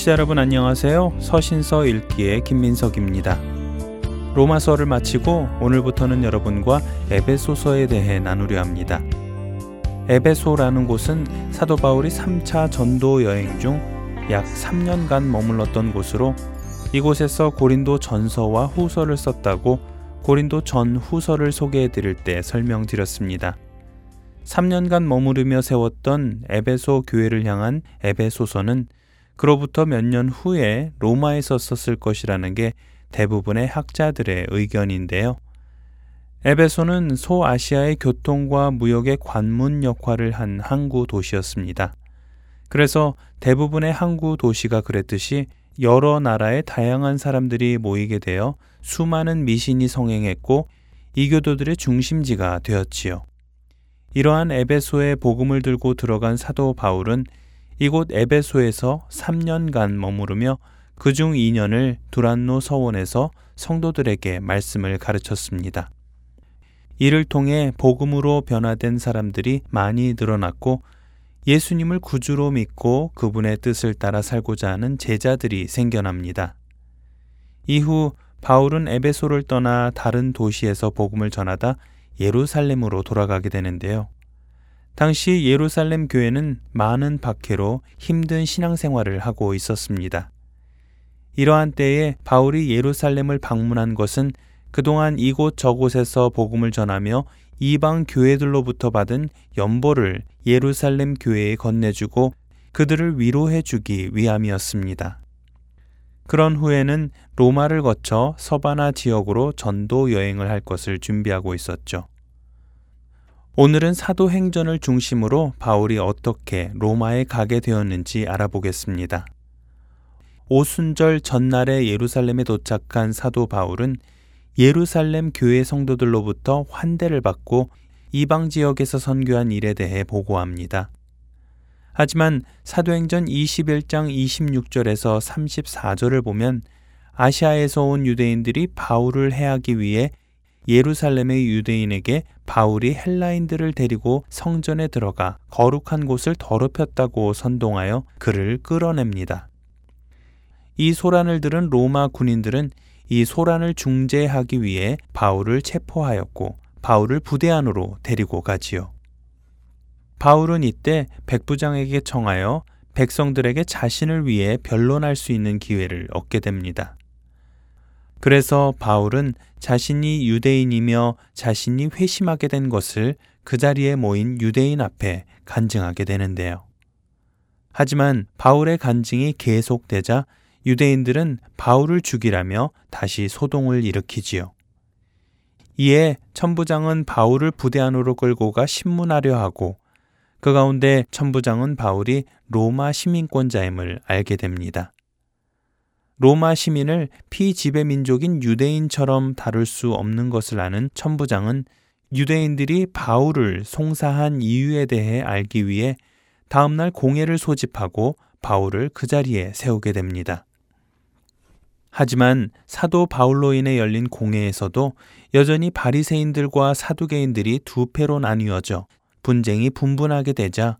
청취자 여러분 안녕하세요. 서신서 읽기의 김민석입니다. 로마서를 마치고 오늘부터는 여러분과 에베소서에 대해 나누려 합니다. 에베소라는 곳은 사도 바울이 3차 전도 여행 중 약 3년간 머물렀던 곳으로 이곳에서 고린도 전서와 후서를 썼다고 고린도 전 후서를 소개해 드릴 때 설명드렸습니다. 3년간 머무르며 세웠던 에베소 교회를 향한 에베소서는 그로부터 몇 년 후에 로마에서 썼을 것이라는 게 대부분의 학자들의 의견인데요. 에베소는 소아시아의 교통과 무역의 관문 역할을 한 항구 도시였습니다. 그래서 대부분의 항구 도시가 그랬듯이 여러 나라의 다양한 사람들이 모이게 되어 수많은 미신이 성행했고 이교도들의 중심지가 되었지요. 이러한 에베소에 복음을 들고 들어간 사도 바울은 이곳 에베소에서 3년간 머무르며 그중 2년을 두란노 서원에서 성도들에게 말씀을 가르쳤습니다. 이를 통해 복음으로 변화된 사람들이 많이 늘어났고 예수님을 구주로 믿고 그분의 뜻을 따라 살고자 하는 제자들이 생겨납니다. 이후 바울은 에베소를 떠나 다른 도시에서 복음을 전하다 예루살렘으로 돌아가게 되는데요. 당시 예루살렘 교회는 많은 박해로 힘든 신앙생활을 하고 있었습니다. 이러한 때에 바울이 예루살렘을 방문한 것은 그동안 이곳 저곳에서 복음을 전하며 이방 교회들로부터 받은 연보를 예루살렘 교회에 건네주고 그들을 위로해 주기 위함이었습니다. 그런 후에는 로마를 거쳐 서바나 지역으로 전도 여행을 할 것을 준비하고 있었죠. 오늘은 사도행전을 중심으로 바울이 어떻게 로마에 가게 되었는지 알아보겠습니다. 오순절 전날에 예루살렘에 도착한 사도 바울은 예루살렘 교회 성도들로부터 환대를 받고 이방 지역에서 선교한 일에 대해 보고합니다. 하지만 사도행전 21장 26절에서 34절을 보면 아시아에서 온 유대인들이 바울을 해하기 위해 예루살렘의 유대인에게 바울이 헬라인들을 데리고 성전에 들어가 거룩한 곳을 더럽혔다고 선동하여 그를 끌어냅니다. 이 소란을 들은 로마 군인들은 이 소란을 중재하기 위해 바울을 체포하였고 바울을 부대 안으로 데리고 가지요. 바울은 이때 백부장에게 청하여 백성들에게 자신을 위해 변론할 수 있는 기회를 얻게 됩니다. 그래서 바울은 자신이 유대인이며 자신이 회심하게 된 것을 그 자리에 모인 유대인 앞에 간증하게 되는데요. 하지만 바울의 간증이 계속되자 유대인들은 바울을 죽이라며 다시 소동을 일으키지요. 이에 천부장은 바울을 부대 안으로 끌고 가 신문하려 하고 그 가운데 천부장은 바울이 로마 시민권자임을 알게 됩니다. 로마 시민을 피지배 민족인 유대인처럼 다룰 수 없는 것을 아는 천부장은 유대인들이 바울을 송사한 이유에 대해 알기 위해 다음날 공회를 소집하고 바울을 그 자리에 세우게 됩니다. 하지만 사도 바울로 인해 열린 공회에서도 여전히 바리새인들과 사두개인들이 두 패로 나뉘어져 분쟁이 분분하게 되자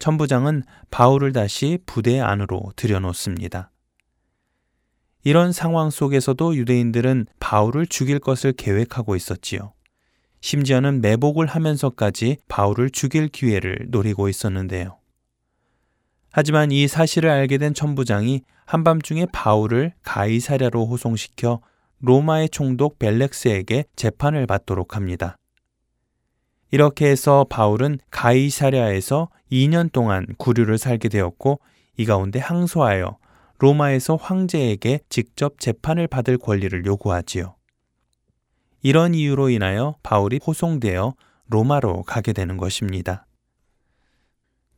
천부장은 바울을 다시 부대 안으로 들여놓습니다. 이런 상황 속에서도 유대인들은 바울을 죽일 것을 계획하고 있었지요. 심지어는 매복을 하면서까지 바울을 죽일 기회를 노리고 있었는데요. 하지만 이 사실을 알게 된 천부장이 한밤중에 바울을 가이사랴로 호송시켜 로마의 총독 벨렉스에게 재판을 받도록 합니다. 이렇게 해서 바울은 가이사랴에서 2년 동안 구류를 살게 되었고 이 가운데 항소하여 로마에서 황제에게 직접 재판을 받을 권리를 요구하지요. 이런 이유로 인하여 바울이 호송되어 로마로 가게 되는 것입니다.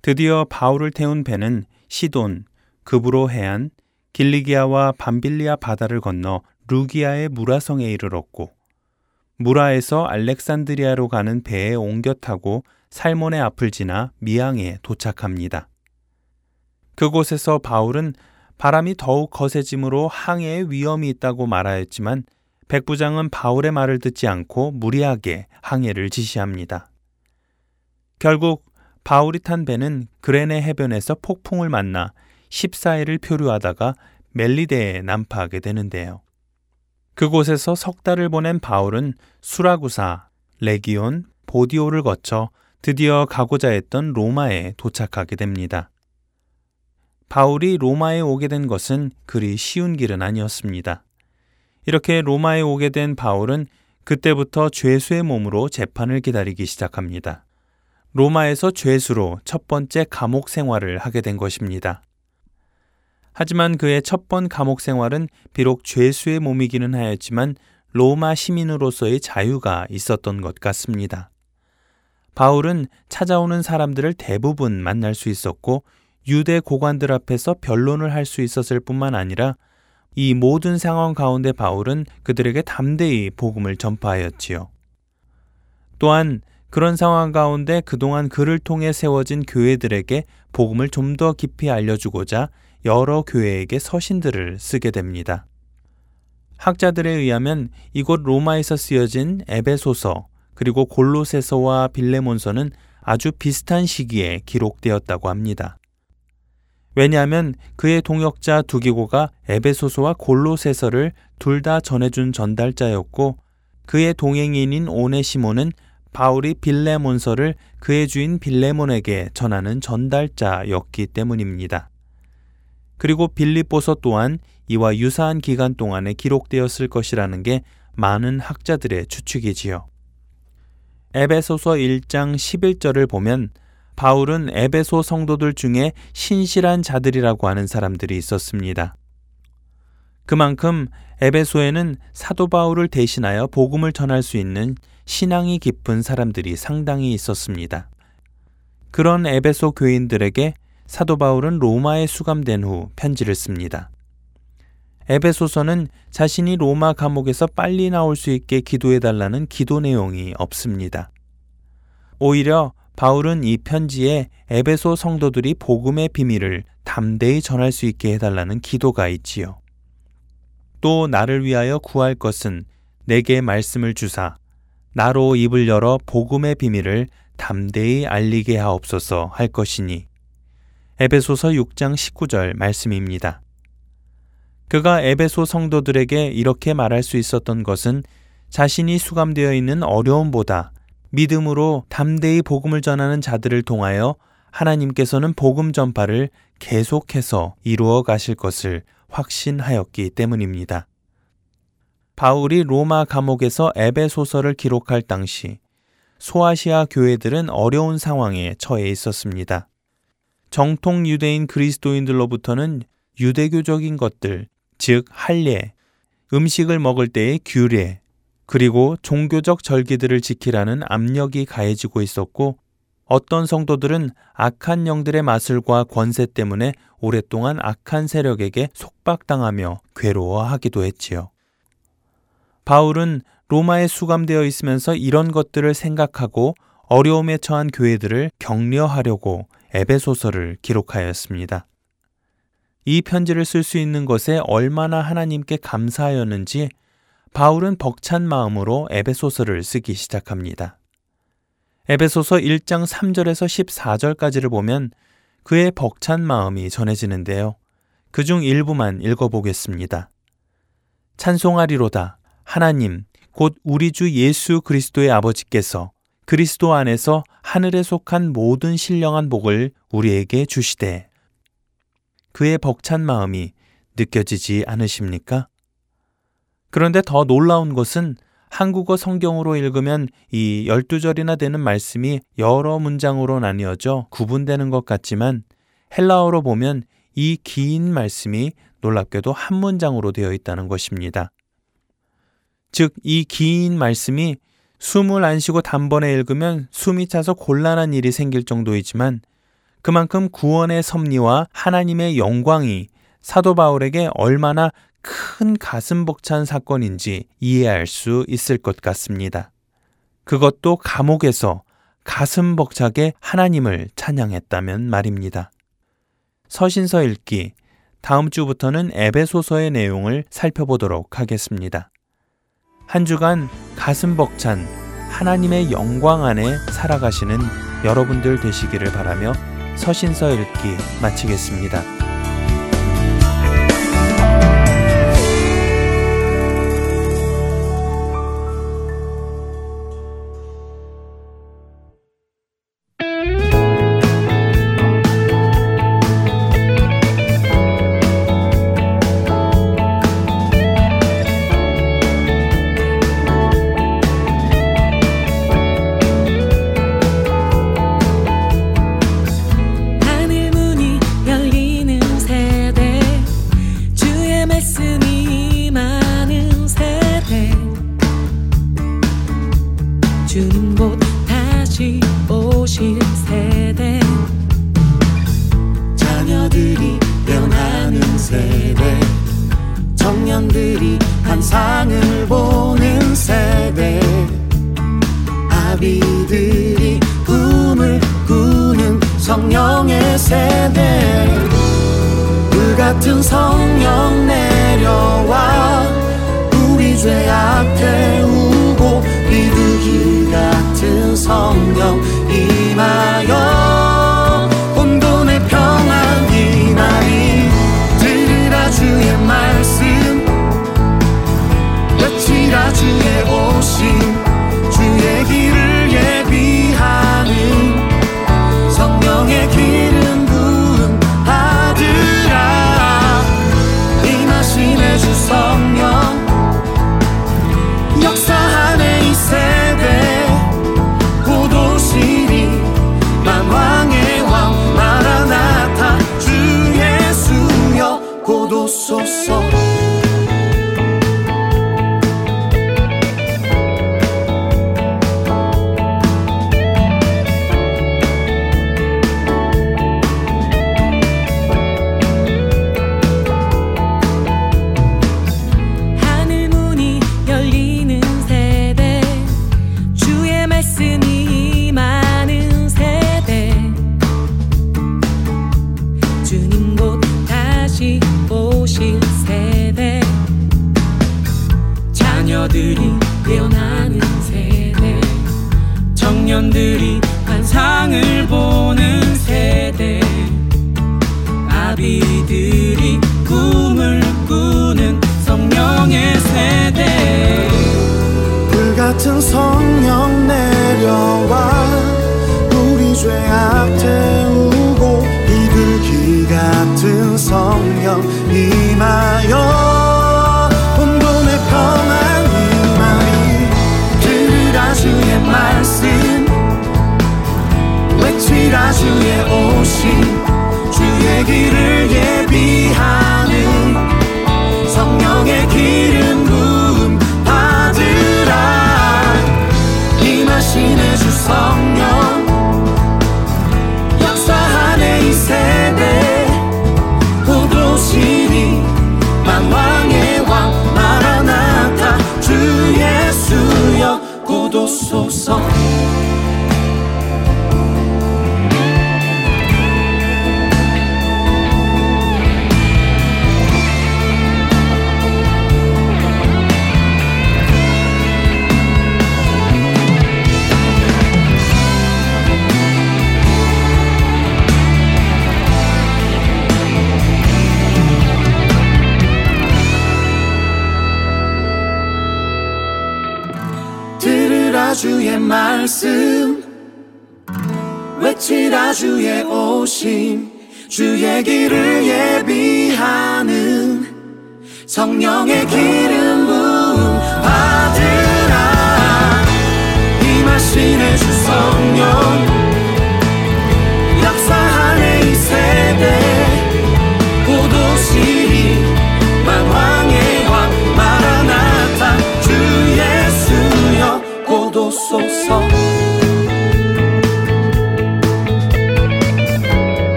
드디어 바울을 태운 배는 시돈, 급으로 해안, 길리기아와 밤빌리아 바다를 건너 루기아의 무라성에 이르렀고 무라에서 알렉산드리아로 가는 배에 옮겨 타고 살몬의 앞을 지나 미항에 도착합니다. 그곳에서 바울은 바람이 더욱 거세짐으로 항해에 위험이 있다고 말하였지만 백부장은 바울의 말을 듣지 않고 무리하게 항해를 지시합니다. 결국 바울이 탄 배는 그레네 해변에서 폭풍을 만나 14일을 표류하다가 멜리데에 난파하게 되는데요. 그곳에서 석 달을 보낸 바울은 수라구사, 레기온, 보디오를 거쳐 드디어 가고자 했던 로마에 도착하게 됩니다. 바울이 로마에 오게 된 것은 그리 쉬운 길은 아니었습니다. 이렇게 로마에 오게 된 바울은 그때부터 죄수의 몸으로 재판을 기다리기 시작합니다. 로마에서 죄수로 첫 번째 감옥 생활을 하게 된 것입니다. 하지만 그의 첫 번 감옥 생활은 비록 죄수의 몸이기는 하였지만 로마 시민으로서의 자유가 있었던 것 같습니다. 바울은 찾아오는 사람들을 대부분 만날 수 있었고 유대 고관들 앞에서 변론을 할 수 있었을 뿐만 아니라 이 모든 상황 가운데 바울은 그들에게 담대히 복음을 전파하였지요. 또한 그런 상황 가운데 그동안 그를 통해 세워진 교회들에게 복음을 좀 더 깊이 알려주고자 여러 교회에게 서신들을 쓰게 됩니다. 학자들에 의하면 이곳 로마에서 쓰여진 에베소서 그리고 골로세서와 빌레몬서는 아주 비슷한 시기에 기록되었다고 합니다. 왜냐하면 그의 동역자 두기고가 에베소서와 골로세서를 둘 다 전해준 전달자였고 그의 동행인인 오네시모는 바울이 빌레몬서를 그의 주인 빌레몬에게 전하는 전달자였기 때문입니다. 그리고 빌립보서 또한 이와 유사한 기간 동안에 기록되었을 것이라는 게 많은 학자들의 추측이지요. 에베소서 1장 11절을 보면 바울은 에베소 성도들 중에 신실한 자들이라고 하는 사람들이 있었습니다. 그만큼 에베소에는 사도 바울을 대신하여 복음을 전할 수 있는 신앙이 깊은 사람들이 상당히 있었습니다. 그런 에베소 교인들에게 사도 바울은 로마에 수감된 후 편지를 씁니다. 에베소서는 자신이 로마 감옥에서 빨리 나올 수 있게 기도해 달라는 기도 내용이 없습니다. 오히려 바울은 이 편지에 에베소 성도들이 복음의 비밀을 담대히 전할 수 있게 해달라는 기도가 있지요. 또 나를 위하여 구할 것은 내게 말씀을 주사 나로 입을 열어 복음의 비밀을 담대히 알리게 하옵소서 할 것이니 에베소서 6장 19절 말씀입니다. 그가 에베소 성도들에게 이렇게 말할 수 있었던 것은 자신이 수감되어 있는 어려움보다 믿음으로 담대히 복음을 전하는 자들을 통하여 하나님께서는 복음 전파를 계속해서 이루어 가실 것을 확신하였기 때문입니다. 바울이 로마 감옥에서 에베소서를 기록할 당시 소아시아 교회들은 어려운 상황에 처해 있었습니다. 정통 유대인 그리스도인들로부터는 유대교적인 것들, 즉 할례, 음식을 먹을 때의 규례, 그리고 종교적 절기들을 지키라는 압력이 가해지고 있었고 어떤 성도들은 악한 영들의 마술과 권세 때문에 오랫동안 악한 세력에게 속박당하며 괴로워하기도 했지요. 바울은 로마에 수감되어 있으면서 이런 것들을 생각하고 어려움에 처한 교회들을 격려하려고 에베소서를 기록하였습니다. 이 편지를 쓸 수 있는 것에 얼마나 하나님께 감사하였는지 바울은 벅찬 마음으로 에베소서를 쓰기 시작합니다. 에베소서 1장 3절에서 14절까지를 보면 그의 벅찬 마음이 전해지는데요. 그 중 일부만 읽어보겠습니다. 찬송하리로다. 하나님, 곧 우리 주 예수 그리스도의 아버지께서 그리스도 안에서 하늘에 속한 모든 신령한 복을 우리에게 주시되 그의 벅찬 마음이 느껴지지 않으십니까? 그런데 더 놀라운 것은 한국어 성경으로 읽으면 이 12절이나 되는 말씀이 여러 문장으로 나뉘어져 구분되는 것 같지만 헬라어로 보면 이 긴 말씀이 놀랍게도 한 문장으로 되어 있다는 것입니다. 즉, 이 긴 말씀이 숨을 안 쉬고 단번에 읽으면 숨이 차서 곤란한 일이 생길 정도이지만 그만큼 구원의 섭리와 하나님의 영광이 사도 바울에게 얼마나 큰 가슴 벅찬 사건인지 이해할 수 있을 것 같습니다. 그것도 감옥에서 가슴 벅차게 하나님을 찬양했다면 말입니다. 서신서 읽기 다음 주부터는 에베소서의 내용을 살펴보도록 하겠습니다. 한 주간 가슴 벅찬 하나님의 영광 안에 살아가시는 여러분들 되시기를 바라며 서신서 읽기 마치겠습니다.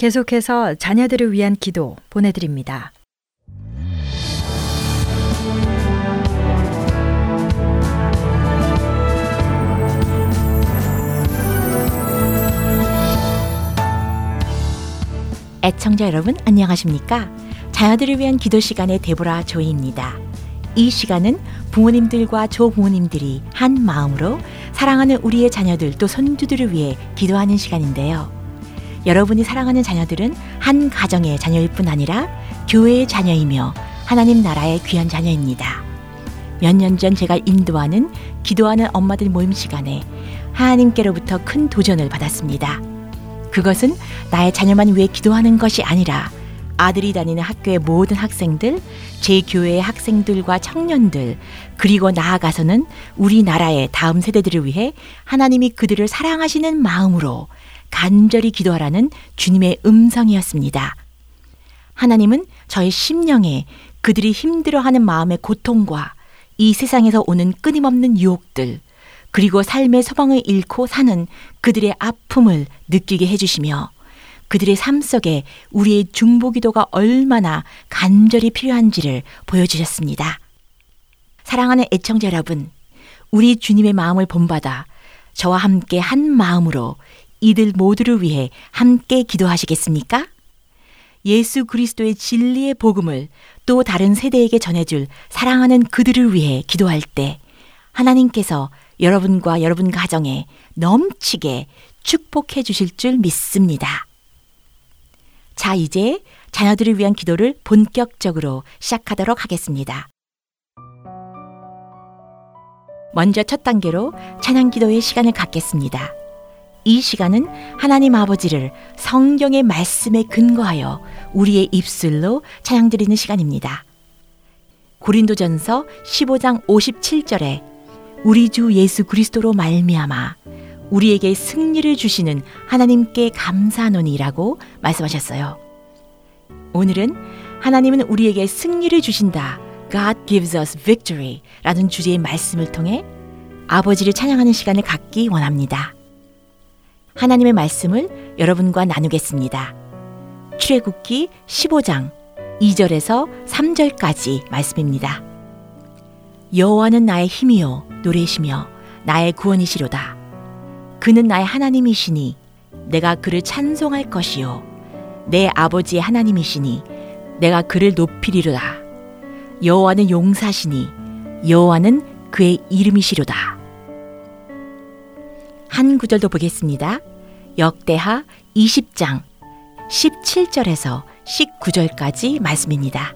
계속해서 자녀들을 위한 기도 보내드립니다. 애청자 여러분 안녕하십니까? 자녀들을 위한 기도 시간의 데보라 조이입니다. 이 시간은 부모님들과 조부모님들이 한 마음으로 사랑하는 우리의 자녀들 또 손주들을 위해 기도하는 시간인데요. 여러분이 사랑하는 자녀들은 한 가정의 자녀일 뿐 아니라 교회의 자녀이며 하나님 나라의 귀한 자녀입니다. 몇 년 전 제가 인도하는 기도하는 엄마들 모임 시간에 하나님께로부터 큰 도전을 받았습니다. 그것은 나의 자녀만 위해 기도하는 것이 아니라 아들이 다니는 학교의 모든 학생들, 제 교회의 학생들과 청년들, 그리고 나아가서는 우리나라의 다음 세대들을 위해 하나님이 그들을 사랑하시는 마음으로 간절히 기도하라는 주님의 음성이었습니다. 하나님은 저의 심령에 그들이 힘들어하는 마음의 고통과 이 세상에서 오는 끊임없는 유혹들, 그리고 삶의 소망을 잃고 사는 그들의 아픔을 느끼게 해주시며 그들의 삶 속에 우리의 중보기도가 얼마나 간절히 필요한지를 보여주셨습니다. 사랑하는 애청자 여러분, 우리 주님의 마음을 본받아 저와 함께 한 마음으로 이들 모두를 위해 함께 기도하시겠습니까? 예수 그리스도의 진리의 복음을 또 다른 세대에게 전해줄 사랑하는 그들을 위해 기도할 때 하나님께서 여러분과 여러분 가정에 넘치게 축복해 주실 줄 믿습니다. 자, 이제 자녀들을 위한 기도를 본격적으로 시작하도록 하겠습니다. 먼저 첫 단계로 찬양 기도의 시간을 갖겠습니다. 이 시간은 하나님 아버지를 성경의 말씀에 근거하여 우리의 입술로 찬양 드리는 시간입니다. 고린도전서 15장 57절에 우리 주 예수 그리스도로 말미암아 우리에게 승리를 주시는 하나님께 감사하노니라고 말씀하셨어요. 오늘은 하나님은 우리에게 승리를 주신다. God gives us victory 라는 주제의 말씀을 통해 아버지를 찬양하는 시간을 갖기 원합니다. 하나님의 말씀을 여러분과 나누겠습니다. 출애굽기 15장 2절에서 3절까지 말씀입니다. 여호와는 나의 힘이요 노래시며 나의 구원이시로다. 그는 나의 하나님이시니 내가 그를 찬송할 것이요 내 아버지의 하나님이시니 내가 그를 높이리로다. 여호와는 용사시니 여호와는 그의 이름이시로다. 한 구절도 보겠습니다. 역대하 20장 17절에서 19절까지 말씀입니다.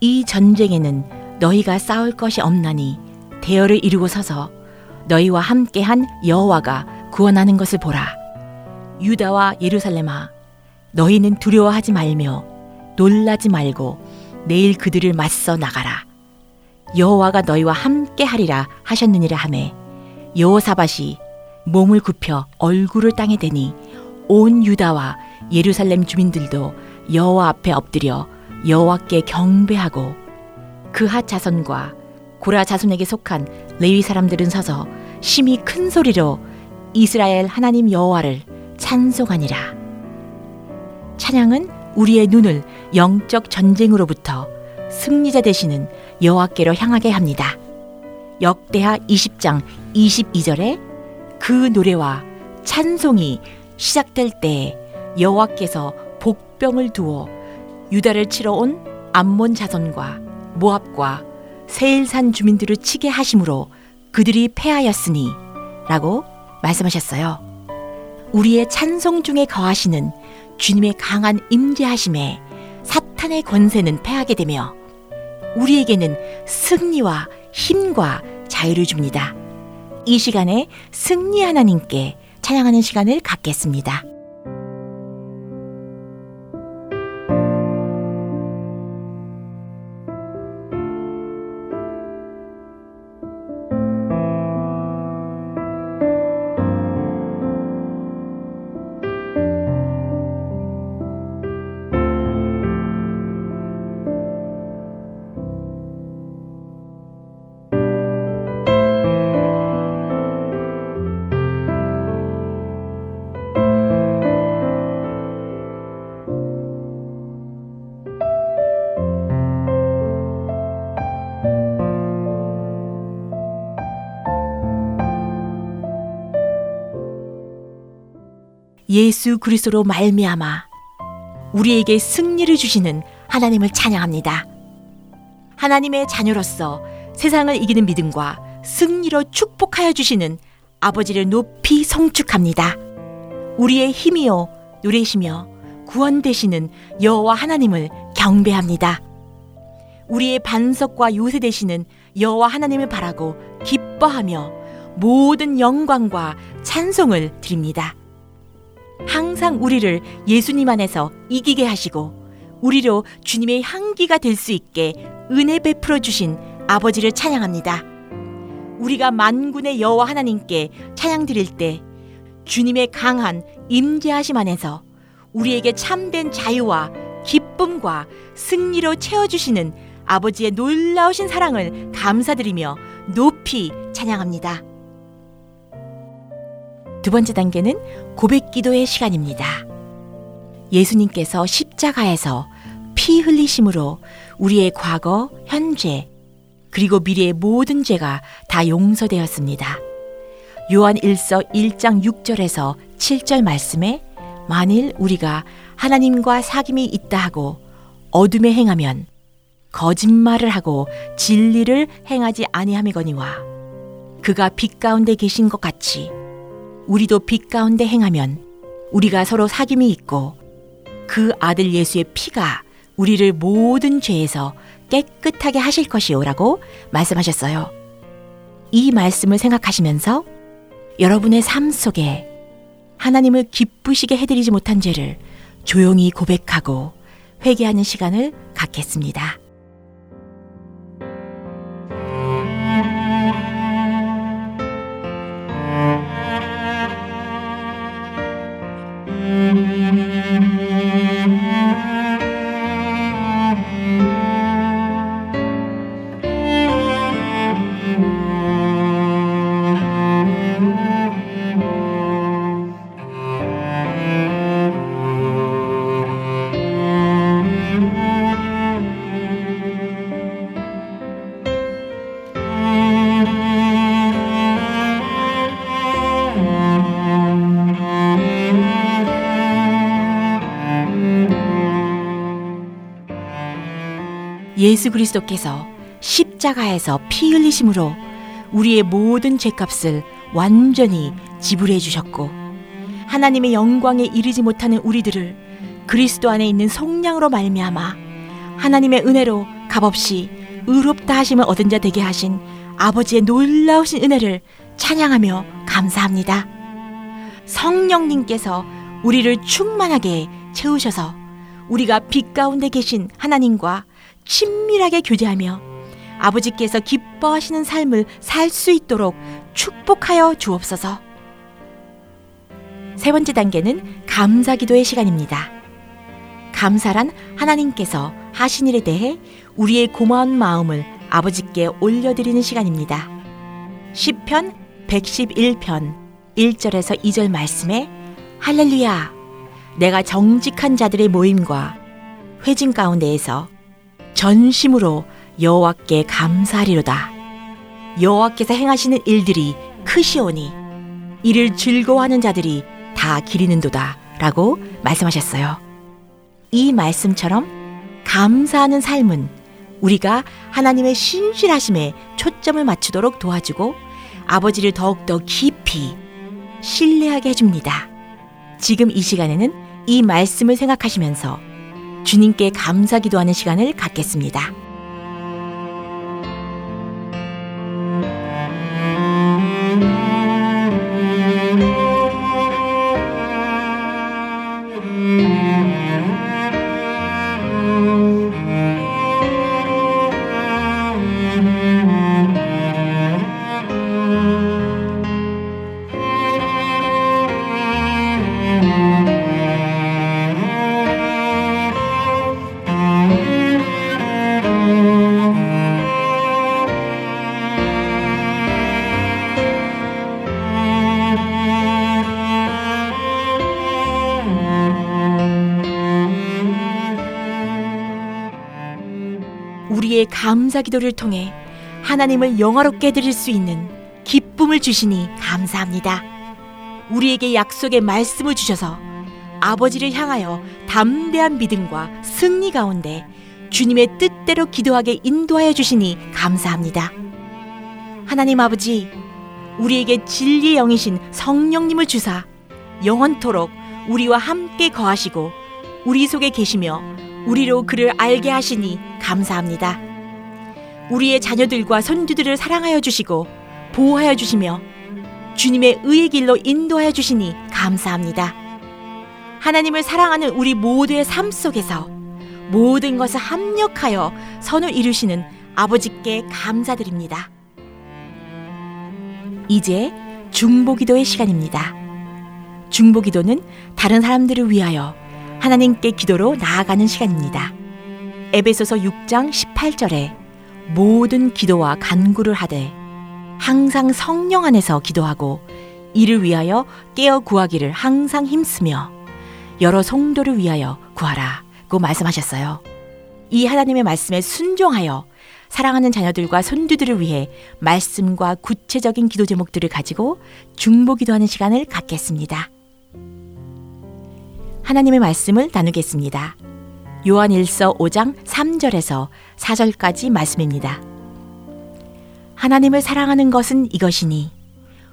이 전쟁에는 너희가 싸울 것이 없나니 대열을 이루고 서서 너희와 함께한 여호와가 구원하는 것을 보라. 유다와 예루살렘아, 너희는 두려워하지 말며 놀라지 말고 내일 그들을 맞서 나가라. 여호와가 너희와 함께 하리라 하셨느니라 하매 여호사밭이 몸을 굽혀 얼굴을 땅에 대니 온 유다와 예루살렘 주민들도 여호와 앞에 엎드려 여호와께 경배하고 그하 자손과 고라 자손에게 속한 레위 사람들은 서서 심히 큰 소리로 이스라엘 하나님 여호와를 찬송하니라. 찬양은 우리의 눈을 영적 전쟁으로부터 승리자 되시는 여호와께로 향하게 합니다. 역대하 20장 22절에 그 노래와 찬송이 시작될 때 여호와께서 복병을 두어 유다를 치러 온 암몬 자손과 모압과 세일산 주민들을 치게 하심으로 그들이 패하였으니 라고 말씀하셨어요. 우리의 찬송 중에 거하시는 주님의 강한 임재하심에 사탄의 권세는 패하게 되며 우리에게는 승리와 힘과 자유를 줍니다. 이 시간에 승리 하나님께 찬양하는 시간을 갖겠습니다. 예수 그리스도로 말미암아 우리에게 승리를 주시는 하나님을 찬양합니다. 하나님의 자녀로서 세상을 이기는 믿음과 승리로 축복하여 주시는 아버지를 높이 성축합니다. 우리의 힘이요 노래시며 구원 되시는 여호와 하나님을 경배합니다. 우리의 반석과 요새 되시는 여호와 하나님을 바라고 기뻐하며 모든 영광과 찬송을 드립니다. 항상 우리를 예수님 안에서 이기게 하시고 우리로 주님의 향기가 될 수 있게 은혜 베풀어 주신 아버지를 찬양합니다. 우리가 만군의 여호와 하나님께 찬양 드릴 때 주님의 강한 임재하심 안에서 우리에게 참된 자유와 기쁨과 승리로 채워 주시는 아버지의 놀라우신 사랑을 감사드리며 높이 찬양합니다. 두 번째 단계는 고백 기도의 시간입니다. 예수님께서 십자가에서 피 흘리심으로 우리의 과거, 현재, 그리고 미래의 모든 죄가 다 용서되었습니다. 요한 1서 1장 6절에서 7절 말씀에 만일 우리가 하나님과 사귐이 있다 하고 어둠에 행하면 거짓말을 하고 진리를 행하지 아니함이거니와 그가 빛 가운데 계신 것 같이 우리도 빛 가운데 행하면 우리가 서로 사귐이 있고 그 아들 예수의 피가 우리를 모든 죄에서 깨끗하게 하실 것이요라고 말씀하셨어요. 이 말씀을 생각하시면서 여러분의 삶 속에 하나님을 기쁘시게 해드리지 못한 죄를 조용히 고백하고 회개하는 시간을 갖겠습니다. 예수 그리스도께서 십자가에서 피 흘리심으로 우리의 모든 죄값을 완전히 지불해 주셨고 하나님의 영광에 이르지 못하는 우리들을 그리스도 안에 있는 성량으로 말미암아 하나님의 은혜로 값없이 의롭다 하심을 얻은 자 되게 하신 아버지의 놀라우신 은혜를 찬양하며 감사합니다. 성령님께서 우리를 충만하게 채우셔서 우리가 빛 가운데 계신 하나님과 친밀하게 교제하며 아버지께서 기뻐하시는 삶을 살 수 있도록 축복하여 주옵소서. 세 번째 단계는 감사 기도의 시간입니다. 감사란 하나님께서 하신 일에 대해 우리의 고마운 마음을 아버지께 올려드리는 시간입니다. 10편 111편 1절에서 2절 말씀에 할렐루야 내가 정직한 자들의 모임과 회진 가운데에서 전심으로 여호와께 감사하리로다. 여호와께서 행하시는 일들이 크시오니 이를 즐거워하는 자들이 다 기리는도다. 라고 말씀하셨어요. 이 말씀처럼 감사하는 삶은 우리가 하나님의 신실하심에 초점을 맞추도록 도와주고 아버지를 더욱더 깊이 신뢰하게 해줍니다. 지금 이 시간에는 이 말씀을 생각하시면서 주님께 감사 기도하는 시간을 갖겠습니다. 우리의 감사 기도를 통해 하나님을 영화롭게 드릴 수 있는 기쁨을 주시니 감사합니다. 우리에게 약속의 말씀을 주셔서 아버지를 향하여 담대한 믿음과 승리 가운데 주님의 뜻대로 기도하게 인도하여 주시니 감사합니다. 하나님 아버지, 우리에게 진리의 영이신 성령님을 주사 영원토록 우리와 함께 거하시고 우리 속에 계시며 우리로 그를 알게 하시니 감사합니다. 우리의 자녀들과 손주들을 사랑하여 주시고 보호하여 주시며 주님의 의의 길로 인도하여 주시니 감사합니다. 하나님을 사랑하는 우리 모두의 삶 속에서 모든 것을 합력하여 선을 이루시는 아버지께 감사드립니다. 이제 중보기도의 시간입니다. 중보기도는 다른 사람들을 위하여 하나님께 기도로 나아가는 시간입니다. 에베소서 6장 18절에 모든 기도와 간구를 하되 항상 성령 안에서 기도하고 이를 위하여 깨어 구하기를 항상 힘쓰며 여러 성도를 위하여 구하라고 말씀하셨어요. 이 하나님의 말씀에 순종하여 사랑하는 자녀들과 손주들을 위해 말씀과 구체적인 기도 제목들을 가지고 중보 기도하는 시간을 갖겠습니다. 하나님의 말씀을 나누겠습니다. 요한 1서 5장 3절에서 4절까지 말씀입니다. 하나님을 사랑하는 것은 이것이니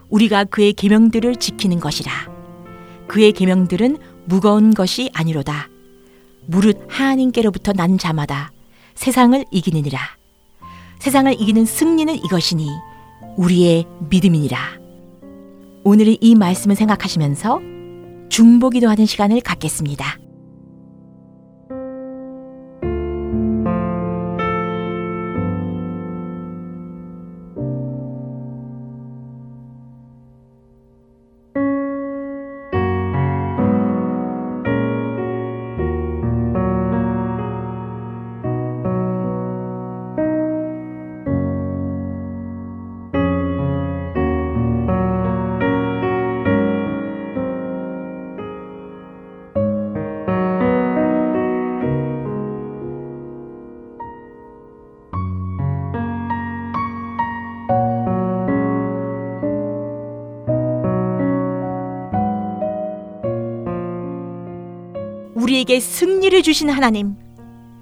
우리가 그의 계명들을 지키는 것이라. 그의 계명들은 무거운 것이 아니로다. 무릇 하나님께로부터 난 자마다 세상을 이기느니라. 세상을 이기는 승리는 이것이니 우리의 믿음이니라. 오늘의 이 말씀을 생각하시면서 중보기도 하는 시간을 갖겠습니다. 우리에게 승리를 주신 하나님,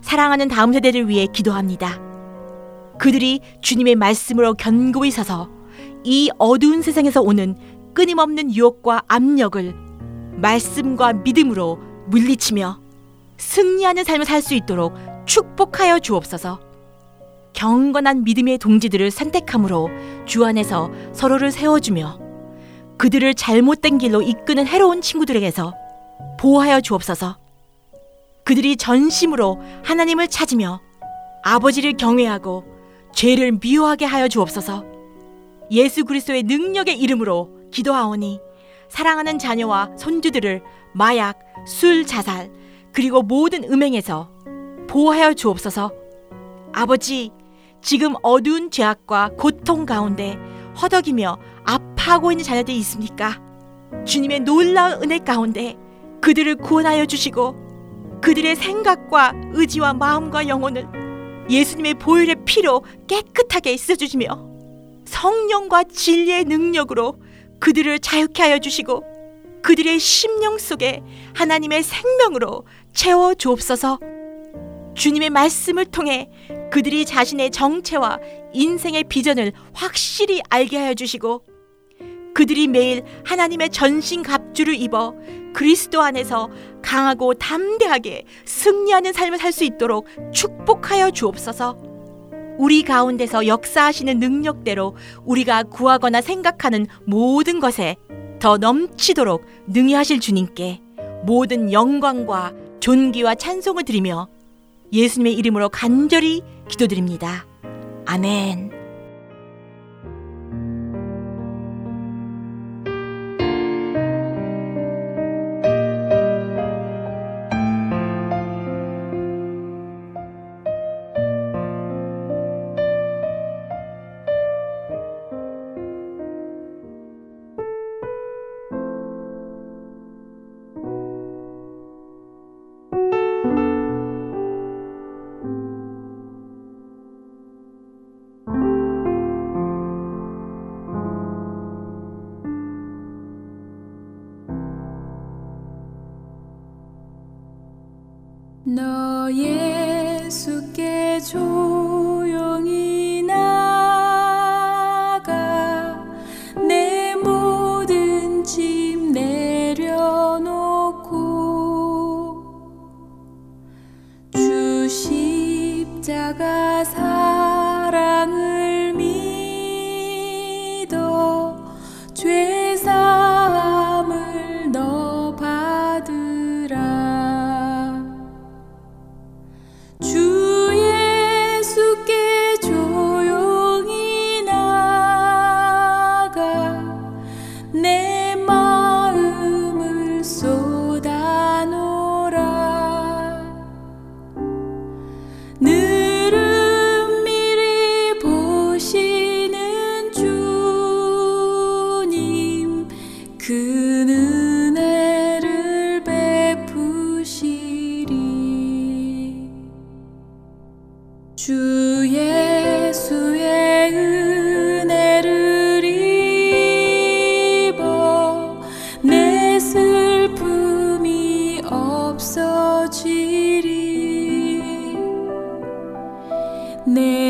사랑하는 다음 세대를 위해 기도합니다. 그들이 주님의 말씀으로 견고히 서서 이 어두운 세상에서 오는 끊임없는 유혹과 압력을 말씀과 믿음으로 물리치며 승리하는 삶을 살 수 있도록 축복하여 주옵소서. 경건한 믿음의 동지들을 선택함으로 주 안에서 서로를 세워주며 그들을 잘못된 길로 이끄는 해로운 친구들에게서 보호하여 주옵소서. 그들이 전심으로 하나님을 찾으며 아버지를 경외하고 죄를 미워하게 하여 주옵소서. 예수 그리스도의 능력의 이름으로 기도하오니 사랑하는 자녀와 손주들을 마약, 술, 자살, 그리고 모든 음행에서 보호하여 주옵소서. 아버지, 지금 어두운 죄악과 고통 가운데 허덕이며 아파하고 있는 자녀들이 있습니까? 주님의 놀라운 은혜 가운데 그들을 구원하여 주시고 그들의 생각과 의지와 마음과 영혼을 예수님의 보혈의 피로 깨끗하게 씻어주시며 성령과 진리의 능력으로 그들을 자유케 하여 주시고 그들의 심령 속에 하나님의 생명으로 채워 주옵소서. 주님의 말씀을 통해 그들이 자신의 정체와 인생의 비전을 확실히 알게 하여 주시고 그들이 매일 하나님의 전신 갑주를 입어 그리스도 안에서 강하고 담대하게 승리하는 삶을 살 수 있도록 축복하여 주옵소서. 우리 가운데서 역사하시는 능력대로 우리가 구하거나 생각하는 모든 것에 더 넘치도록 능히 하실 주님께 모든 영광과 존귀와 찬송을 드리며 예수님의 이름으로 간절히 기도드립니다. 아멘. name.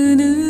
do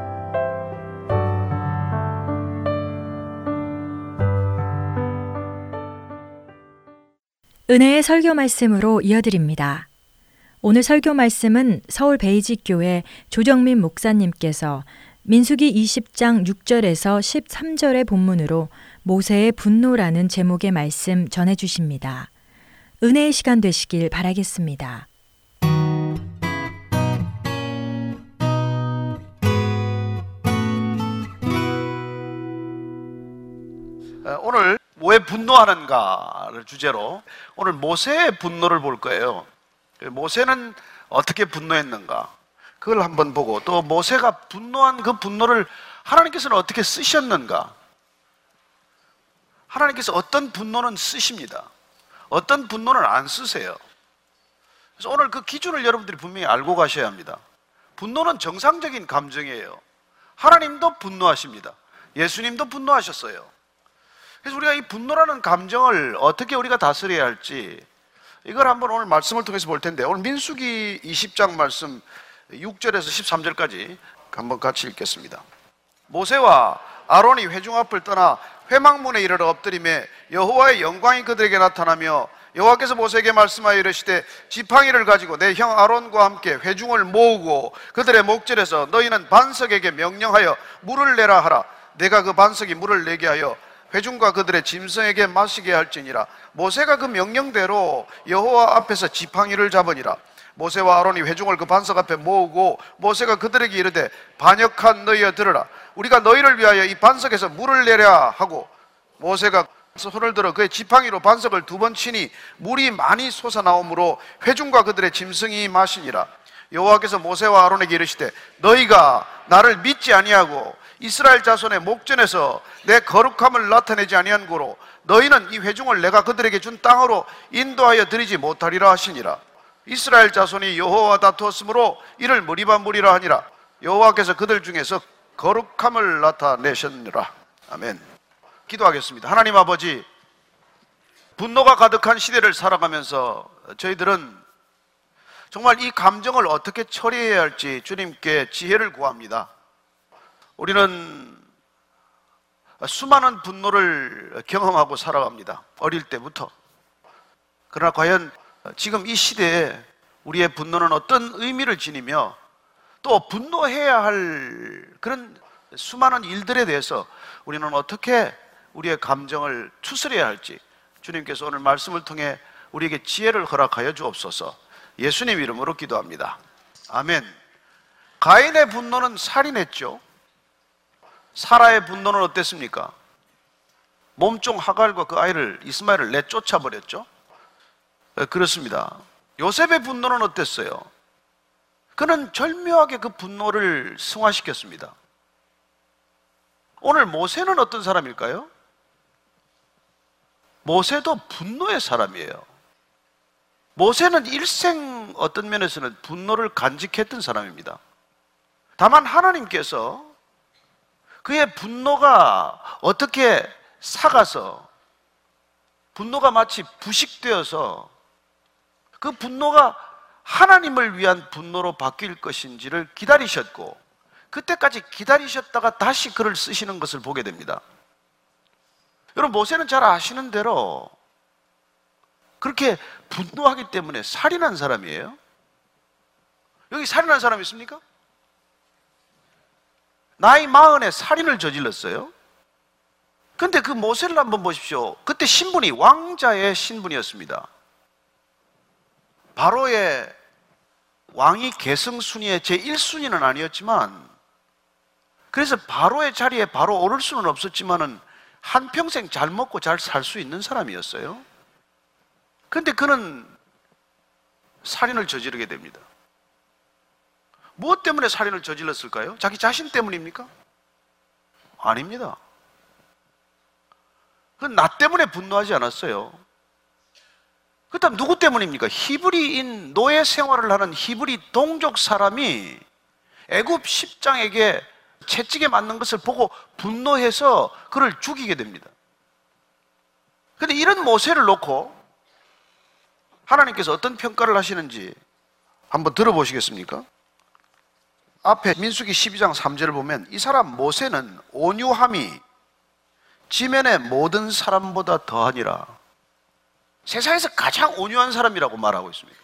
은혜의 설교 말씀으로 이어드립니다. 오늘 설교 말씀은 서울 베이직교회 조정민 목사님께서 민수기 20장 6절에서 13절의 본문으로 모세의 분노라는 제목의 말씀 전해 주십니다. 은혜의 시간 되시길 바라겠습니다. 어, 오늘 왜 분노하는가를 주제로 오늘 모세의 분노를 볼 거예요. 모세는 어떻게 분노했는가? 그걸 한번 보고 또 모세가 분노한 그 분노를 하나님께서는 어떻게 쓰셨는가? 하나님께서 어떤 분노는 쓰십니다. 어떤 분노는 안 쓰세요. 그래서 오늘 그 기준을 여러분들이 분명히 알고 가셔야 합니다. 분노는 정상적인 감정이에요. 하나님도 분노하십니다. 예수님도 분노하셨어요. 그래서 우리가 이 분노라는 감정을 어떻게 우리가 다스려야 할지 이걸 한번 오늘 말씀을 통해서 볼 텐데 오늘 민수기 20장 말씀 6절에서 13절까지 한번 같이 읽겠습니다. 모세와 아론이 회중 앞을 떠나 회막문에 이르러 엎드림에 여호와의 영광이 그들에게 나타나며 여호와께서 모세에게 말씀하여 이르시되 지팡이를 가지고 내 형 아론과 함께 회중을 모으고 그들의 목절에서 너희는 반석에게 명령하여 물을 내라 하라 내가 그 반석이 물을 내게 하여 회중과 그들의 짐승에게 마시게 할지니라. 모세가 그 명령대로 여호와 앞에서 지팡이를 잡으니라. 모세와 아론이 회중을 그 반석 앞에 모으고 모세가 그들에게 이르되 반역한 너희여 들으라. 우리가 너희를 위하여 이 반석에서 물을 내랴 하고 모세가 손을 들어 그의 지팡이로 반석을 두 번 치니 물이 많이 솟아나오므로 회중과 그들의 짐승이 마시니라. 여호와께서 모세와 아론에게 이르시되 너희가 나를 믿지 아니하고 이스라엘 자손의 목전에서 내 거룩함을 나타내지 아니한 고로 너희는 이 회중을 내가 그들에게 준 땅으로 인도하여 드리지 못하리라 하시니라. 이스라엘 자손이 여호와 다투었으므로 이를 무리반무리라 하니라. 여호와께서 그들 중에서 거룩함을 나타내셨느라. 아멘. 기도하겠습니다. 하나님 아버지 분노가 가득한 시대를 살아가면서 저희들은 정말 이 감정을 어떻게 처리해야 할지 주님께 지혜를 구합니다 우리는 수많은 분노를 경험하고 살아갑니다. 어릴 때부터. 그러나 과연 지금 이 시대에 우리의 분노는 어떤 의미를 지니며 또 분노해야 할 그런 수많은 일들에 대해서 우리는 어떻게 우리의 감정을 추스려야 할지 주님께서 오늘 말씀을 통해 우리에게 지혜를 허락하여 주옵소서 예수님 이름으로 기도합니다. 아멘. 가인의 분노는 살인했죠. 사라의 분노는 어땠습니까? 몸종 하갈과 그 아이를 이스마엘을 내쫓아 버렸죠. 네, 그렇습니다. 요셉의 분노는 어땠어요? 그는 절묘하게 그 분노를 승화시켰습니다. 오늘 모세는 어떤 사람일까요? 모세도 분노의 사람이에요. 모세는 일생 어떤 면에서는 분노를 간직했던 사람입니다. 다만 하나님께서 그의 분노가 어떻게 사가서 분노가 마치 부식되어서 그 분노가 하나님을 위한 분노로 바뀔 것인지를 기다리셨고 그때까지 기다리셨다가 다시 글을 쓰시는 것을 보게 됩니다. 여러분 모세는 잘 아시는 대로 그렇게 분노하기 때문에 살인한 사람이에요. 여기 살인한 사람 있습니까? 나이 마흔에 살인을 저질렀어요. 근데 그 모세를 한번 보십시오. 그때 신분이 왕자의 신분이었습니다. 바로의 왕이 계승순위의 제1순위는 아니었지만 그래서 바로의 자리에 바로 오를 수는 없었지만은 한평생 잘 먹고 잘 살 수 있는 사람이었어요. 근데 그는 살인을 저지르게 됩니다. 무엇 때문에 살인을 저질렀을까요? 자기 자신 때문입니까? 아닙니다. 나 때문에 분노하지 않았어요. 그 다음 누구 때문입니까? 히브리인 노예 생활을 하는 히브리 동족 사람이 애굽 10장에게 채찍에 맞는 것을 보고 분노해서 그를 죽이게 됩니다. 근데 이런 모세를 놓고 하나님께서 어떤 평가를 하시는지 한번 들어보시겠습니까? 앞에 민수기 12장 3절을 보면 이 사람 모세는 온유함이 지면의 모든 사람보다 더하니라. 세상에서 가장 온유한 사람이라고 말하고 있습니다.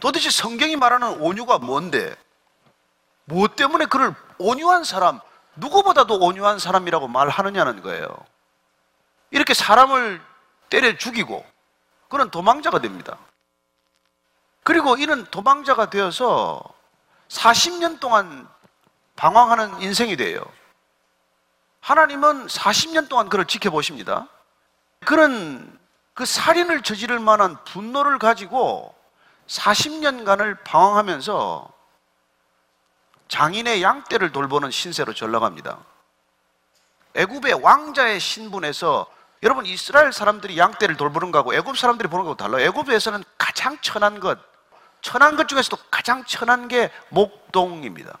도대체 성경이 말하는 온유가 뭔데? 무엇 때문에 그를 온유한 사람, 누구보다도 온유한 사람이라고 말하느냐는 거예요. 이렇게 사람을 때려 죽이고 그는 도망자가 됩니다. 그리고 이는 도망자가 되어서 40년 동안 방황하는 인생이 돼요. 하나님은 40년 동안 그를 지켜보십니다. 그는 그 살인을 저지를 만한 분노를 가지고 40년간을 방황하면서 장인의 양떼를 돌보는 신세로 전락합니다. 애굽의 왕자의 신분에서 여러분 이스라엘 사람들이 양떼를 돌보는 거하고 애굽 사람들이 보는 거하고 달라요. 애굽에서는 가장 천한 것, 천한 것 중에서도 가장 천한 게 목동입니다.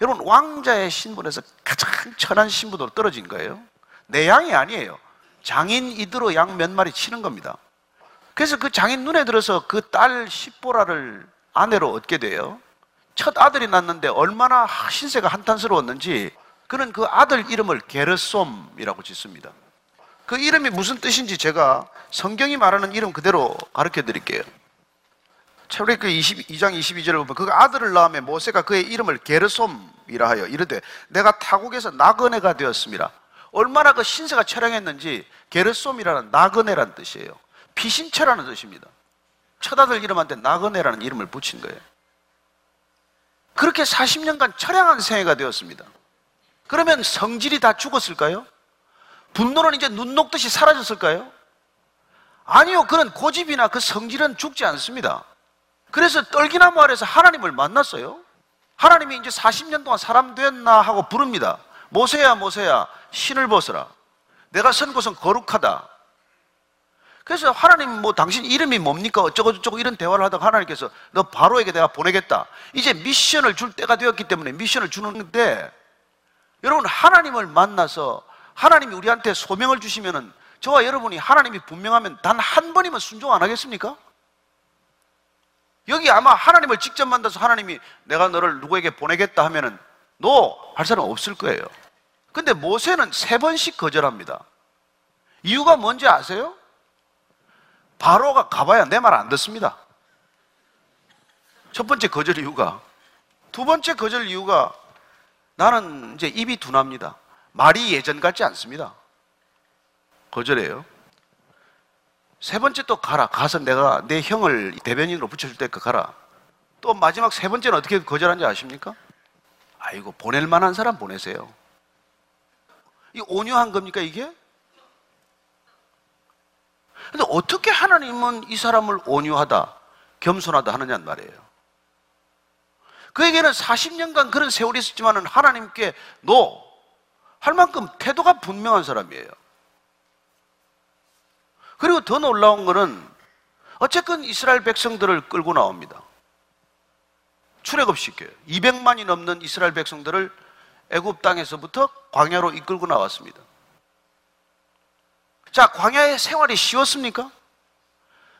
여러분 왕자의 신분에서 가장 천한 신분으로 떨어진 거예요. 내 양이 아니에요. 장인 이들로 양 몇 마리 치는 겁니다. 그래서 그 장인 눈에 들어서 그 딸 십보라를 아내로 얻게 돼요. 첫 아들이 낳는데 얼마나 신세가 한탄스러웠는지 그는 그 아들 이름을 게르솜이라고 짓습니다. 그 이름이 무슨 뜻인지 제가 성경이 말하는 이름 그대로 가르쳐 드릴게요. 차라그 22장 22절을 보면 그 아들을 낳음에 모세가 그의 이름을 게르솜이라 하여 이르되 내가 타국에서 나그네가 되었습니다. 얼마나 그 신세가 처량했는지 게르솜이라는 나그네라는 뜻이에요. 피신처라는 뜻입니다. 첫 아들 이름한테 나그네라는 이름을 붙인 거예요. 그렇게 40년간 처량한 생애가 되었습니다. 그러면 성질이 다 죽었을까요? 분노는 이제 눈 녹듯이 사라졌을까요? 아니요. 그는 고집이나 그 성질은 죽지 않습니다. 그래서 떨기나무 아래서 하나님을 만났어요. 하나님이 이제 40년 동안 사람 됐나 하고 부릅니다. 모세야, 모세야, 신을 벗어라. 내가 선 곳은 거룩하다. 그래서 하나님 뭐 당신 이름이 뭡니까? 어쩌고저쩌고 이런 대화를 하다가 하나님께서 너 바로에게 내가 보내겠다. 이제 미션을 줄 때가 되었기 때문에 미션을 주는데 여러분 하나님을 만나서 하나님이 우리한테 소명을 주시면은 저와 여러분이 하나님이 분명하면 단 한 번이면 순종 안 하겠습니까? 여기 아마 하나님을 직접 만나서 하나님이 내가 너를 누구에게 보내겠다 하면은 너할 사람 없을 거예요. 근데 모세는 세 번씩 거절합니다. 이유가 뭔지 아세요? 바로가 가봐야 내 말 안 듣습니다. 첫 번째 거절 이유가. 두 번째 거절 이유가 나는 이제 입이 둔합니다. 말이 예전 같지 않습니다. 거절해요. 세 번째 또 가라. 가서 내가 내 형을 대변인으로 붙여줄 때까 가라. 또 마지막 세 번째는 어떻게 거절한지 아십니까? 아이고, 보낼 만한 사람 보내세요. 이 온유한 겁니까, 이게? 근데 어떻게 하나님은 이 사람을 온유하다, 겸손하다 하느냐는 말이에요. 그에게는 40년간 그런 세월이 있었지만 하나님께 너할 만큼 태도가 분명한 사람이에요. 그리고 더 놀라운 것은 어쨌든 이스라엘 백성들을 끌고 나옵니다. 출애굽 시켜요. 200만이 넘는 이스라엘 백성들을 애굽 땅에서부터 광야로 이끌고 나왔습니다. 자, 광야의 생활이 쉬웠습니까?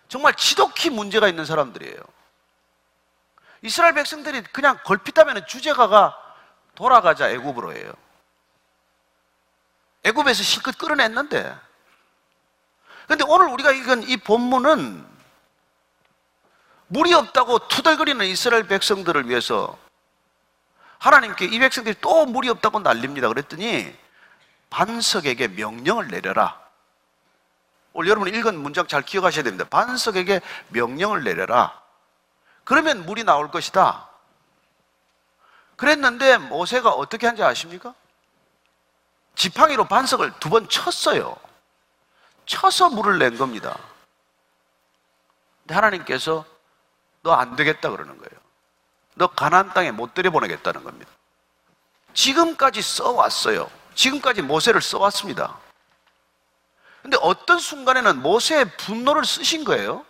정말 지독히 문제가 있는 사람들이에요. 이스라엘 백성들이 그냥 걸핏하면 주제가가 돌아가자 애굽으로 해요. 애굽에서 실컷 끌어냈는데. 근데 오늘 우리가 읽은 이 본문은 물이 없다고 투덜거리는 이스라엘 백성들을 위해서 하나님께 이 백성들이 또 물이 없다고 난립니다. 그랬더니 반석에게 명령을 내려라. 오늘 여러분 읽은 문장 잘 기억하셔야 됩니다. 반석에게 명령을 내려라. 그러면 물이 나올 것이다. 그랬는데 모세가 어떻게 한지 아십니까? 지팡이로 반석을 두 번 쳤어요. 쳐서 물을 낸 겁니다. 근데 하나님께서 너 안 되겠다 그러는 거예요. 너 가나안 땅에 못 들여보내겠다는 겁니다. 지금까지 써왔어요. 지금까지 모세를 써왔습니다. 근데 어떤 순간에는 모세의 분노를 쓰신 거예요.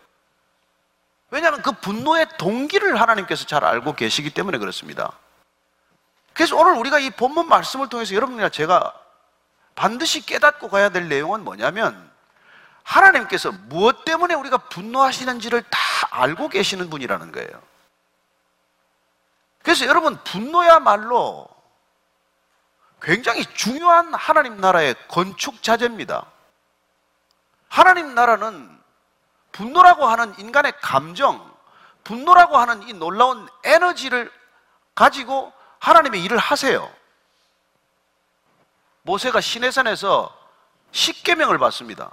왜냐하면 그 분노의 동기를 하나님께서 잘 알고 계시기 때문에 그렇습니다. 그래서 오늘 우리가 이 본문 말씀을 통해서 여러분이나 제가 반드시 깨닫고 가야 될 내용은 뭐냐면 하나님께서 무엇 때문에 우리가 분노하시는지를 다 알고 계시는 분이라는 거예요. 그래서 여러분 분노야말로 굉장히 중요한 하나님 나라의 건축 자재입니다. 하나님 나라는 분노라고 하는 인간의 감정, 분노라고 하는 이 놀라운 에너지를 가지고 하나님의 일을 하세요. 모세가 시내산에서 십계명을 받습니다.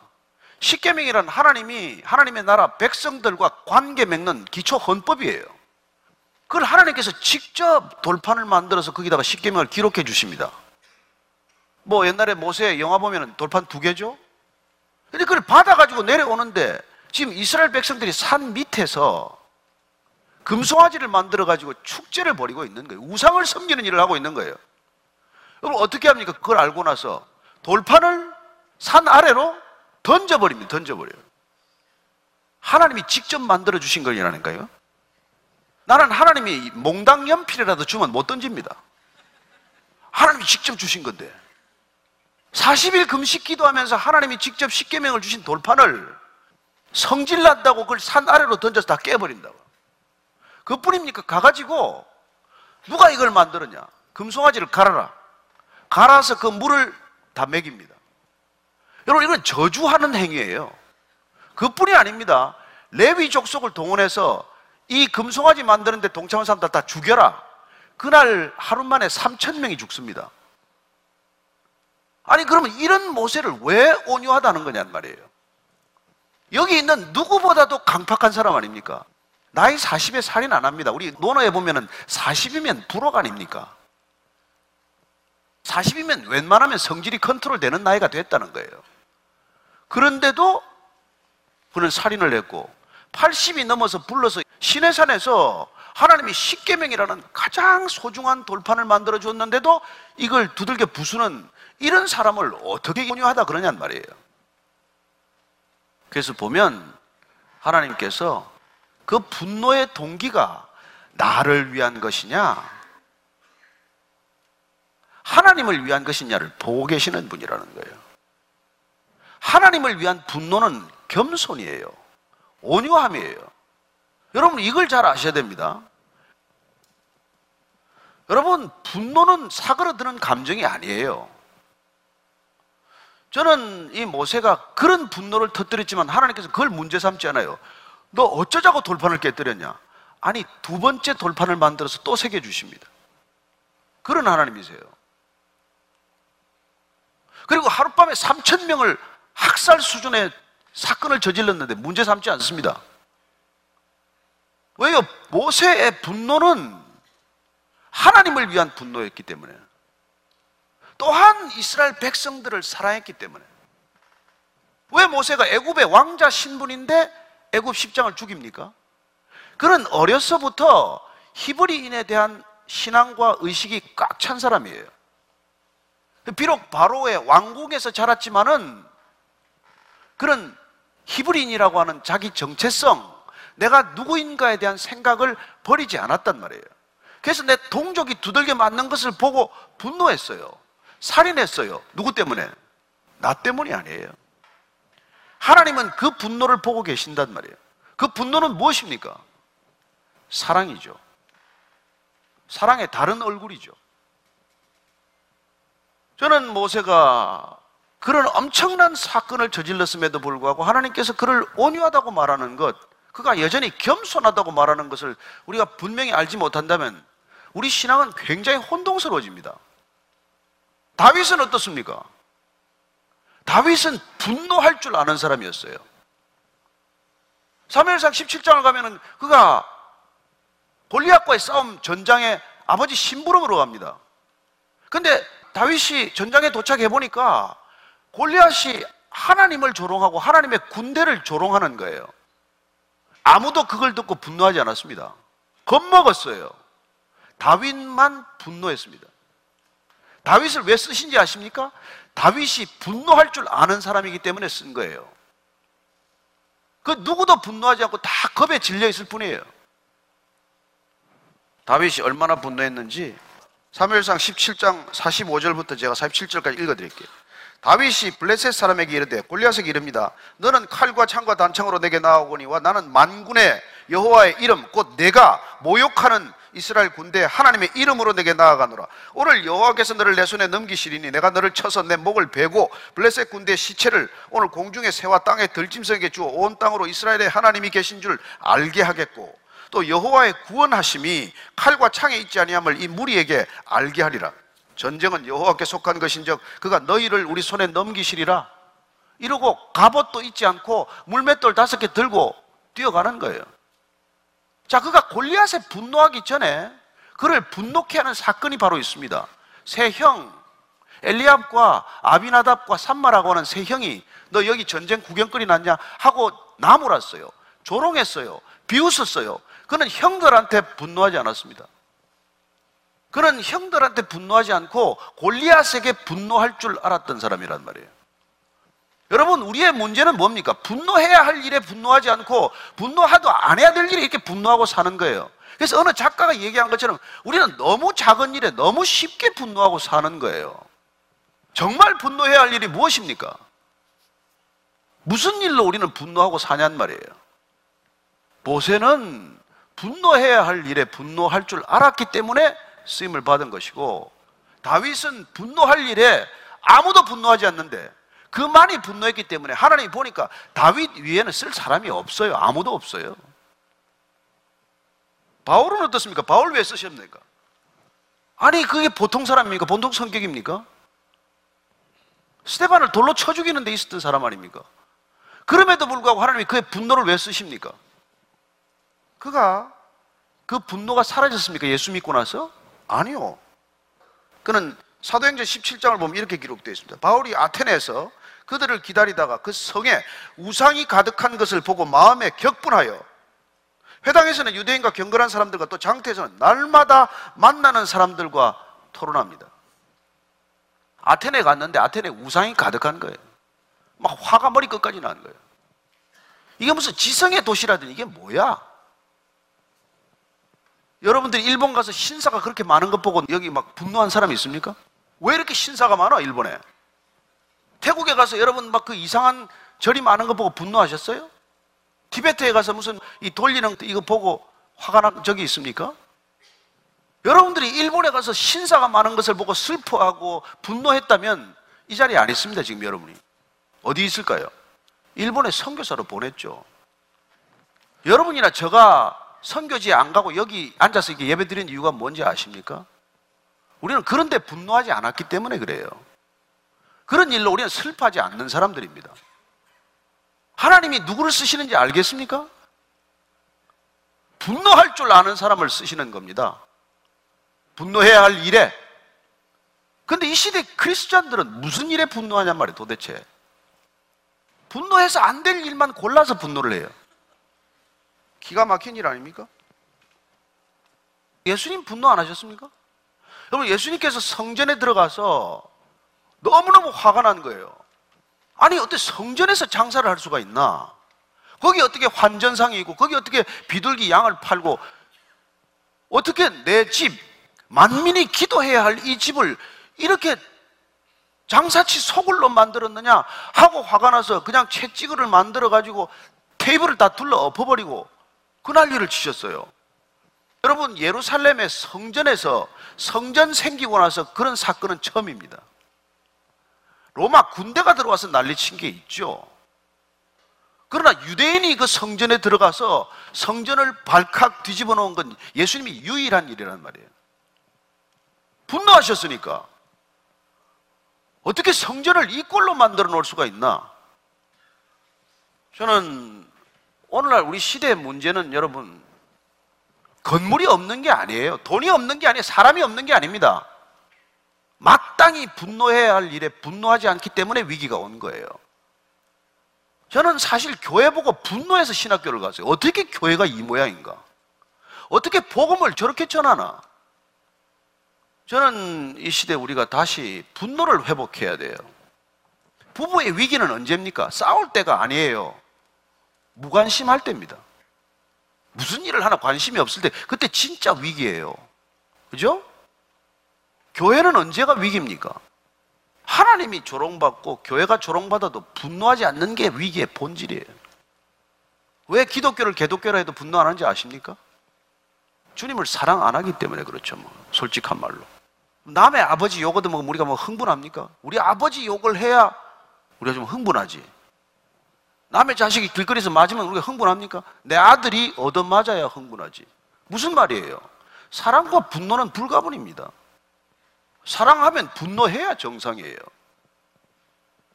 십계명이란 하나님이 하나님의 나라 백성들과 관계 맺는 기초 헌법이에요. 그걸 하나님께서 직접 돌판을 만들어서 거기다가 십계명을 기록해 주십니다. 뭐 옛날에 모세 영화 보면 돌판 두 개죠? 근데 그걸 받아 가지고 내려오는데 지금 이스라엘 백성들이 산 밑에서 금송아지를 만들어 가지고 축제를 벌이고 있는 거예요. 우상을 섬기는 일을 하고 있는 거예요. 그럼 어떻게 합니까? 그걸 알고 나서 돌판을 산 아래로 던져버립니다. 던져버려요. 하나님이 직접 만들어 주신 거라니까요. 나는 하나님이 몽당 연필이라도 주면 못 던집니다. 하나님이 직접 주신 건데. 40일 금식 기도하면서 하나님이 직접 십계명을 주신 돌판을 성질 난다고 그걸 산 아래로 던져서 다 깨버린다고. 그뿐입니까? 가가지고 누가 이걸 만들었냐? 금송아지를 갈아라. 갈아서 그 물을 다 먹입니다. 여러분 이건 저주하는 행위예요. 그뿐이 아닙니다. 레위 족속을 동원해서 이 금송아지 만드는데 동참한 사람들 다 죽여라. 그날 하루 만에 3천 명이 죽습니다. 아니 그러면 이런 모세를 왜 온유하다는 거냔 말이에요. 여기 있는 누구보다도 강팍한 사람 아닙니까? 나이 40에 살인 안 합니다. 우리 논어에 보면은 40이면 불억 아닙니까? 40이면 웬만하면 성질이 컨트롤 되는 나이가 됐다는 거예요. 그런데도 그는 살인을 했고 80이 넘어서 불러서 시내산에서 하나님이 십계명이라는 가장 소중한 돌판을 만들어 줬는데도 이걸 두들겨 부수는 이런 사람을 어떻게 온유하다 그러냔 말이에요. 그래서 보면 하나님께서 그 분노의 동기가 나를 위한 것이냐, 하나님을 위한 것이냐를 보고 계시는 분이라는 거예요. 하나님을 위한 분노는 겸손이에요. 온유함이에요. 여러분, 이걸 잘 아셔야 됩니다. 여러분, 분노는 사그러드는 감정이 아니에요. 저는 이 모세가 그런 분노를 터뜨렸지만 하나님께서 그걸 문제 삼지 않아요. 너 어쩌자고 돌판을 깨뜨렸냐? 아니, 두 번째 돌판을 만들어서 또 새겨 주십니다. 그런 하나님이세요. 그리고 하룻밤에 3천 명을 학살 수준의 사건을 저질렀는데 문제 삼지 않습니다. 왜요? 모세의 분노는 하나님을 위한 분노였기 때문에 또한 이스라엘 백성들을 사랑했기 때문에 왜 모세가 애굽의 왕자 신분인데 애굽 십장을 죽입니까? 그는 어려서부터 히브리인에 대한 신앙과 의식이 꽉 찬 사람이에요. 비록 바로의 왕국에서 자랐지만은 그런 히브리인이라고 하는 자기 정체성, 내가 누구인가에 대한 생각을 버리지 않았단 말이에요. 그래서 내 동족이 두들겨 맞는 것을 보고 분노했어요. 살인했어요. 누구 때문에? 나 때문이 아니에요. 하나님은 그 분노를 보고 계신단 말이에요. 그 분노는 무엇입니까? 사랑이죠. 사랑의 다른 얼굴이죠. 저는 모세가 그런 엄청난 사건을 저질렀음에도 불구하고 하나님께서 그를 온유하다고 말하는 것, 그가 여전히 겸손하다고 말하는 것을 우리가 분명히 알지 못한다면 우리 신앙은 굉장히 혼동스러워집니다. 다윗은 어떻습니까? 다윗은 분노할 줄 아는 사람이었어요. 사무엘상 17장을 가면은 그가 골리앗과의 싸움 전장에 아버지 심부름으로 갑니다. 근데 다윗이 전장에 도착해 보니까 골리앗이 하나님을 조롱하고 하나님의 군대를 조롱하는 거예요. 아무도 그걸 듣고 분노하지 않았습니다. 겁먹었어요. 다윗만 분노했습니다. 다윗을 왜 쓰신지 아십니까? 다윗이 분노할 줄 아는 사람이기 때문에 쓴 거예요. 그 누구도 분노하지 않고 다 겁에 질려 있을 뿐이에요. 다윗이 얼마나 분노했는지 사무엘상 17장 45절부터 제가 47절까지 읽어 드릴게요. 다윗이 블레셋 사람에게 이르되 골리앗에게 이릅니다. 너는 칼과 창과 단창으로 내게 나오거니와 나는 만군의 여호와의 이름 곧 내가 모욕하는 이스라엘 군대 하나님의 이름으로 내게 나아가노라. 오늘 여호와께서 너를 내 손에 넘기시리니 내가 너를 쳐서 내 목을 베고 블레셋 군대의 시체를 오늘 공중의 새와 땅의 들짐승에게 주어 온 땅으로 이스라엘의 하나님이 계신 줄 알게 하겠고 또 여호와의 구원하심이 칼과 창에 있지 아니함을 이 무리에게 알게 하리라. 전쟁은 여호와께 속한 것인즉 그가 너희를 우리 손에 넘기시리라. 이러고 갑옷도 잊지 않고 물맷돌 다섯 개 들고 뛰어가는 거예요. 자, 그가 골리앗에 분노하기 전에 그를 분노케 하는 사건이 바로 있습니다. 세 형, 엘리압과 아비나답과 산마라고 하는 세 형이 너 여기 전쟁 구경거리 났냐 하고 나무랐어요. 조롱했어요. 비웃었어요. 그는 형들한테 분노하지 않았습니다. 그는 형들한테 분노하지 않고 골리앗에게 분노할 줄 알았던 사람이란 말이에요. 여러분, 우리의 문제는 뭡니까? 분노해야 할 일에 분노하지 않고 분노하도 안 해야 될 일에 이렇게 분노하고 사는 거예요. 그래서 어느 작가가 얘기한 것처럼 우리는 너무 작은 일에 너무 쉽게 분노하고 사는 거예요. 정말 분노해야 할 일이 무엇입니까? 무슨 일로 우리는 분노하고 사냔 말이에요. 모세는 분노해야 할 일에 분노할 줄 알았기 때문에 쓰임을 받은 것이고 다윗은 분노할 일에 아무도 분노하지 않는데 그 많이 분노했기 때문에 하나님이 보니까 다윗 위에는 쓸 사람이 없어요. 아무도 없어요. 바울은 어떻습니까? 바울 왜 쓰셨습니까? 아니 그게 보통 사람입니까? 보통 성격입니까? 스테반을 돌로 쳐 죽이는 데 있었던 사람 아닙니까? 그럼에도 불구하고 하나님이 그의 분노를 왜 쓰십니까? 그가 그 분노가 사라졌습니까? 예수 믿고 나서? 아니요. 그는 사도행전 17장을 보면 이렇게 기록되어 있습니다. 바울이 아테네에서 그들을 기다리다가 그 성에 우상이 가득한 것을 보고 마음에 격분하여 회당에서는 유대인과 경건한 사람들과 또 장태에서는 날마다 만나는 사람들과 토론합니다. 아테네 갔는데 아테네 우상이 가득한 거예요. 막 화가 머리 끝까지 나는 거예요. 이게 무슨 지성의 도시라더니 이게 뭐야? 여러분들이 일본 가서 신사가 그렇게 많은 것 보고 여기 막 분노한 사람이 있습니까? 왜 이렇게 신사가 많아, 일본에? 태국에 가서 여러분 막 그 이상한 절이 많은 거 보고 분노하셨어요? 티베트에 가서 무슨 이 돌리는 이거 보고 화가 난 적이 있습니까? 여러분들이 일본에 가서 신사가 많은 것을 보고 슬퍼하고 분노했다면 이 자리에 안 있습니다, 지금 여러분이. 어디 있을까요? 일본에 선교사로 보냈죠. 여러분이나 저가 선교지에 안 가고 여기 앉아서 이렇게 예배 드리는 이유가 뭔지 아십니까? 우리는 그런데 분노하지 않았기 때문에 그래요. 그런 일로 우리는 슬퍼하지 않는 사람들입니다. 하나님이 누구를 쓰시는지 알겠습니까? 분노할 줄 아는 사람을 쓰시는 겁니다. 분노해야 할 일에. 근데 이 시대 크리스찬들은 무슨 일에 분노하냔 말이에요, 도대체. 분노해서 안 될 일만 골라서 분노를 해요. 기가 막힌 일 아닙니까? 예수님 분노 안 하셨습니까? 여러분, 예수님께서 성전에 들어가서 너무너무 화가 난 거예요. 아니, 어떻게 성전에서 장사를 할 수가 있나? 거기 어떻게 환전상이 있고, 거기 어떻게 비둘기 양을 팔고, 어떻게 내 집, 만민이 기도해야 할 이 집을 이렇게 장사치 소굴로 만들었느냐 하고 화가 나서 그냥 채찍을 만들어 가지고 테이블을 다 둘러 엎어버리고 그 난리를 치셨어요. 여러분 예루살렘의 성전에서 성전 생기고 나서 그런 사건은 처음입니다. 로마 군대가 들어와서 난리 친 게 있죠. 그러나 유대인이 그 성전에 들어가서 성전을 발칵 뒤집어 놓은 건 예수님이 유일한 일이란 말이에요. 분노하셨으니까. 어떻게 성전을 이 꼴로 만들어 놓을 수가 있나? 저는 오늘날 우리 시대의 문제는 여러분, 건물이 없는 게 아니에요. 돈이 없는 게 아니에요. 사람이 없는 게 아닙니다. 마땅히 분노해야 할 일에 분노하지 않기 때문에 위기가 온 거예요. 저는 사실 교회 보고 분노해서 신학교를 갔어요. 어떻게 교회가 이 모양인가? 어떻게 복음을 저렇게 전하나? 저는 이 시대 우리가 다시 분노를 회복해야 돼요. 부부의 위기는 언제입니까? 싸울 때가 아니에요. 무관심할 때입니다. 무슨 일을 하나 관심이 없을 때, 그때 진짜 위기예요. 그죠? 교회는 언제가 위기입니까? 하나님이 조롱받고 교회가 조롱받아도 분노하지 않는 게 위기의 본질이에요. 왜 기독교를 개독교라 해도 분노 안 하는지 아십니까? 주님을 사랑 안 하기 때문에 그렇죠. 뭐. 솔직한 말로. 남의 아버지 욕 얻으면 우리가 뭐 흥분합니까? 우리 아버지 욕을 해야 우리가 좀 흥분하지. 남의 자식이 길거리에서 맞으면 우리가 흥분합니까? 내 아들이 얻어맞아야 흥분하지. 무슨 말이에요? 사랑과 분노는 불가분입니다. 사랑하면 분노해야 정상이에요.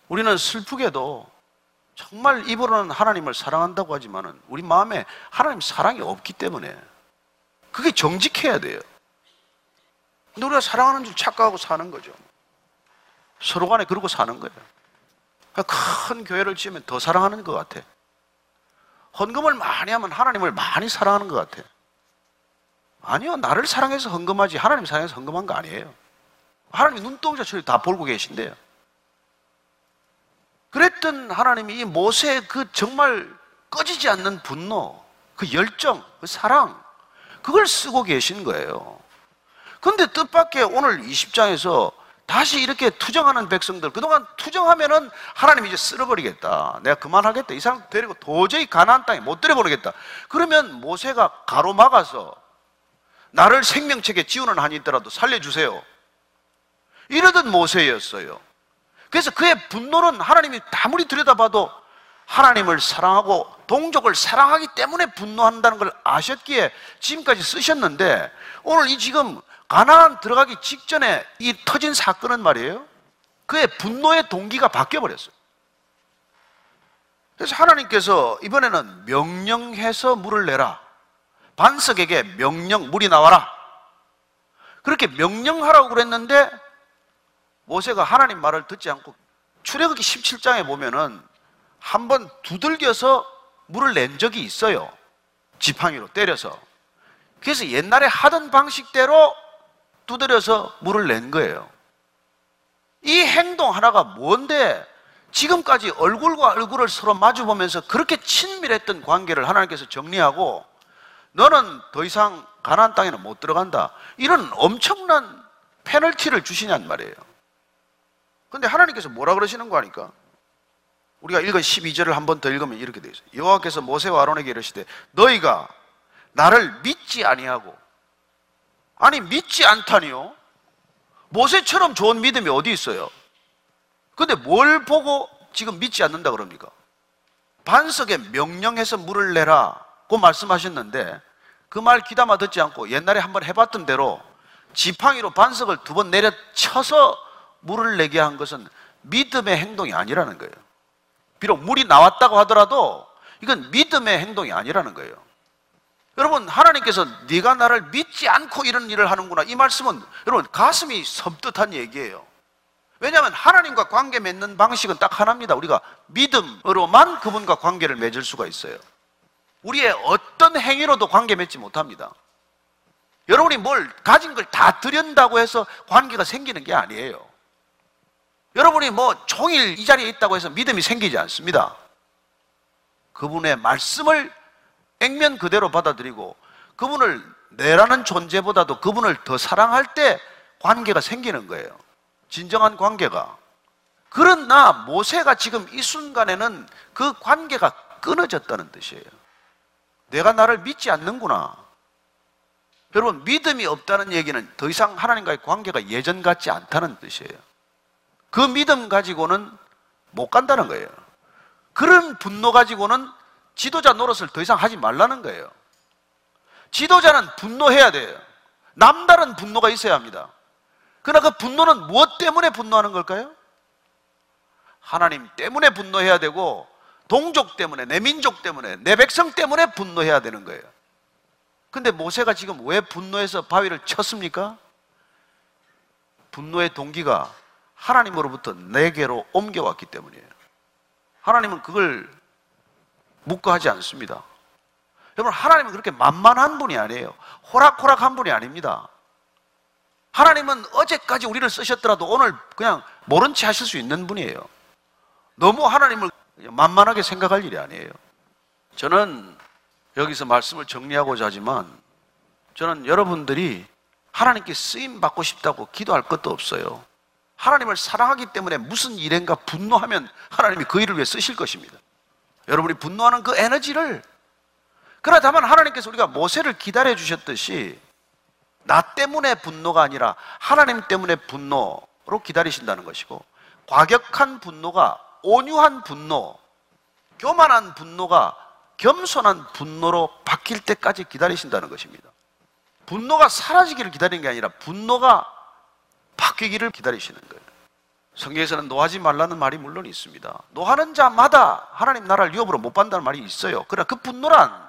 우리는 슬프게도 정말 입으로는 하나님을 사랑한다고 하지만은 우리 마음에 하나님 사랑이 없기 때문에 그게 정직해야 돼요. 근데 우리가 사랑하는 줄 착각하고 사는 거죠. 서로 간에 그러고 사는 거예요. 그러니까 큰 교회를 지으면 더 사랑하는 것 같아. 헌금을 많이 하면 하나님을 많이 사랑하는 것 같아. 아니요, 나를 사랑해서 헌금하지 하나님 사랑해서 헌금한 거 아니에요. 하나님이 눈동자처럼 다 보고 계신데요. 그랬던 하나님이 이 모세의 그 정말 꺼지지 않는 분노, 그 열정, 그 사랑, 그걸 쓰고 계신 거예요. 근데 뜻밖의 오늘 20장에서 다시 이렇게 투정하는 백성들, 그동안 투정하면은 하나님 이제 쓸어버리겠다. 내가 그만하겠다. 이 사람 데리고 도저히 가나안 땅에 못 들여보내겠다. 그러면 모세가 가로막아서 나를 생명책에 지우는 한이 있더라도 살려주세요. 이러던 모세였어요. 그래서 그의 분노는 하나님이 아무리 들여다봐도 하나님을 사랑하고 동족을 사랑하기 때문에 분노한다는 걸 아셨기에 지금까지 쓰셨는데 오늘 이 지금 가나안 들어가기 직전에 이 터진 사건은 말이에요. 그의 분노의 동기가 바뀌어 버렸어요. 그래서 하나님께서 이번에는 명령해서 물을 내라. 반석에게 명령 물이 나와라. 그렇게 명령하라고 그랬는데 모세가 하나님 말을 듣지 않고 출애굽기 17장에 보면은 한 번 두들겨서 물을 낸 적이 있어요. 지팡이로 때려서. 그래서 옛날에 하던 방식대로 두드려서 물을 낸 거예요. 이 행동 하나가 뭔데 지금까지 얼굴과 얼굴을 서로 마주보면서 그렇게 친밀했던 관계를 하나님께서 정리하고 너는 더 이상 가나안 땅에는 못 들어간다. 이런 엄청난 페널티를 주시냔 말이에요. 근데 하나님께서 뭐라 그러시는 거 아니까? 우리가 읽은 12절을 한 번 더 읽으면 이렇게 되어 있어요. 여호와께서 모세와 아론에게 이르시되 너희가 나를 믿지 아니하고 아니 믿지 않다니요? 모세처럼 좋은 믿음이 어디 있어요? 근데 뭘 보고 지금 믿지 않는다 그럽니까? 반석에 명령해서 물을 내라고 말씀하셨는데 그 말 귀담아 듣지 않고 옛날에 한번 해봤던 대로 지팡이로 반석을 두 번 내려쳐서 물을 내게 한 것은 믿음의 행동이 아니라는 거예요. 비록 물이 나왔다고 하더라도 이건 믿음의 행동이 아니라는 거예요. 여러분 하나님께서 네가 나를 믿지 않고 이런 일을 하는구나 이 말씀은 여러분 가슴이 섬뜩한 얘기예요. 왜냐하면 하나님과 관계 맺는 방식은 딱 하나입니다. 우리가 믿음으로만 그분과 관계를 맺을 수가 있어요. 우리의 어떤 행위로도 관계 맺지 못합니다. 여러분이 뭘 가진 걸 다 드린다고 해서 관계가 생기는 게 아니에요. 여러분이 뭐 종일 이 자리에 있다고 해서 믿음이 생기지 않습니다. 그분의 말씀을 액면 그대로 받아들이고 그분을 내라는 존재보다도 그분을 더 사랑할 때 관계가 생기는 거예요. 진정한 관계가. 그러나 모세가 지금 이 순간에는 그 관계가 끊어졌다는 뜻이에요. 내가 나를 믿지 않는구나. 여러분, 믿음이 없다는 얘기는 더 이상 하나님과의 관계가 예전 같지 않다는 뜻이에요. 그 믿음 가지고는 못 간다는 거예요. 그런 분노 가지고는 지도자 노릇을 더 이상 하지 말라는 거예요. 지도자는 분노해야 돼요. 남다른 분노가 있어야 합니다. 그러나 그 분노는 무엇 때문에 분노하는 걸까요? 하나님 때문에 분노해야 되고, 동족 때문에, 내 민족 때문에, 내 백성 때문에 분노해야 되는 거예요. 근데 모세가 지금 왜 분노해서 바위를 쳤습니까? 분노의 동기가 하나님으로부터 내게로 옮겨왔기 때문이에요. 하나님은 그걸 묵과하지 않습니다. 여러분, 하나님은 그렇게 만만한 분이 아니에요. 호락호락한 분이 아닙니다. 하나님은 어제까지 우리를 쓰셨더라도 오늘 그냥 모른 체 하실 수 있는 분이에요. 너무 하나님을 만만하게 생각할 일이 아니에요. 저는 여기서 말씀을 정리하고자 하지만 저는 여러분들이 하나님께 쓰임 받고 싶다고 기도할 것도 없어요. 하나님을 사랑하기 때문에 무슨 일인가 분노하면 하나님이 그 일을 위해 쓰실 것입니다. 여러분이 분노하는 그 에너지를 그러나 다만 하나님께서 우리가 모세를 기다려 주셨듯이 나 때문에 분노가 아니라 하나님 때문에 분노로 기다리신다는 것이고 과격한 분노가 온유한 분노 교만한 분노가 겸손한 분노로 바뀔 때까지 기다리신다는 것입니다. 분노가 사라지기를 기다리는 게 아니라 분노가 바뀌기를 기다리시는 거예요. 성경에서는 노하지 말라는 말이 물론 있습니다. 노하는 자마다 하나님 나라를 유업으로 못 받는다는 말이 있어요. 그러나 그 분노란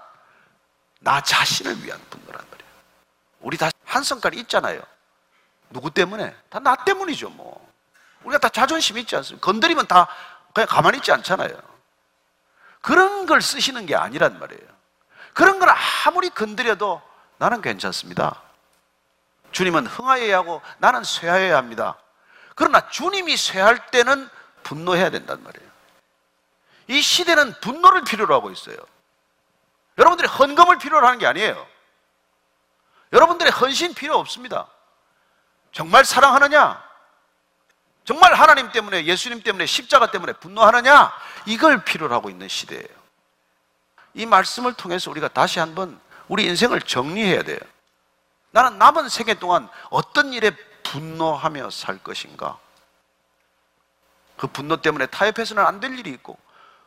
나 자신을 위한 분노란 말이에요. 우리 다 한 성깔이 있잖아요. 누구 때문에? 다 나 때문이죠, 뭐. 우리가 다 자존심 있지 않습니까? 건드리면 다 그냥 가만히 있지 않잖아요. 그런 걸 쓰시는 게 아니란 말이에요. 그런 걸 아무리 건드려도 나는 괜찮습니다. 주님은 흥하여야 하고 나는 쇠하여야 합니다. 그러나 주님이 쇠할 때는 분노해야 된단 말이에요. 이 시대는 분노를 필요로 하고 있어요. 여러분들이 헌금을 필요로 하는 게 아니에요. 여러분들의 헌신 필요 없습니다. 정말 사랑하느냐? 정말 하나님 때문에, 예수님 때문에, 십자가 때문에 분노하느냐? 이걸 필요로 하고 있는 시대예요. 이 말씀을 통해서 우리가 다시 한번 우리 인생을 정리해야 돼요. 나는 남은 세계 동안 어떤 일에 분노하며 살 것인가? 그 분노 때문에 타협해서는 안 될 일이 있고,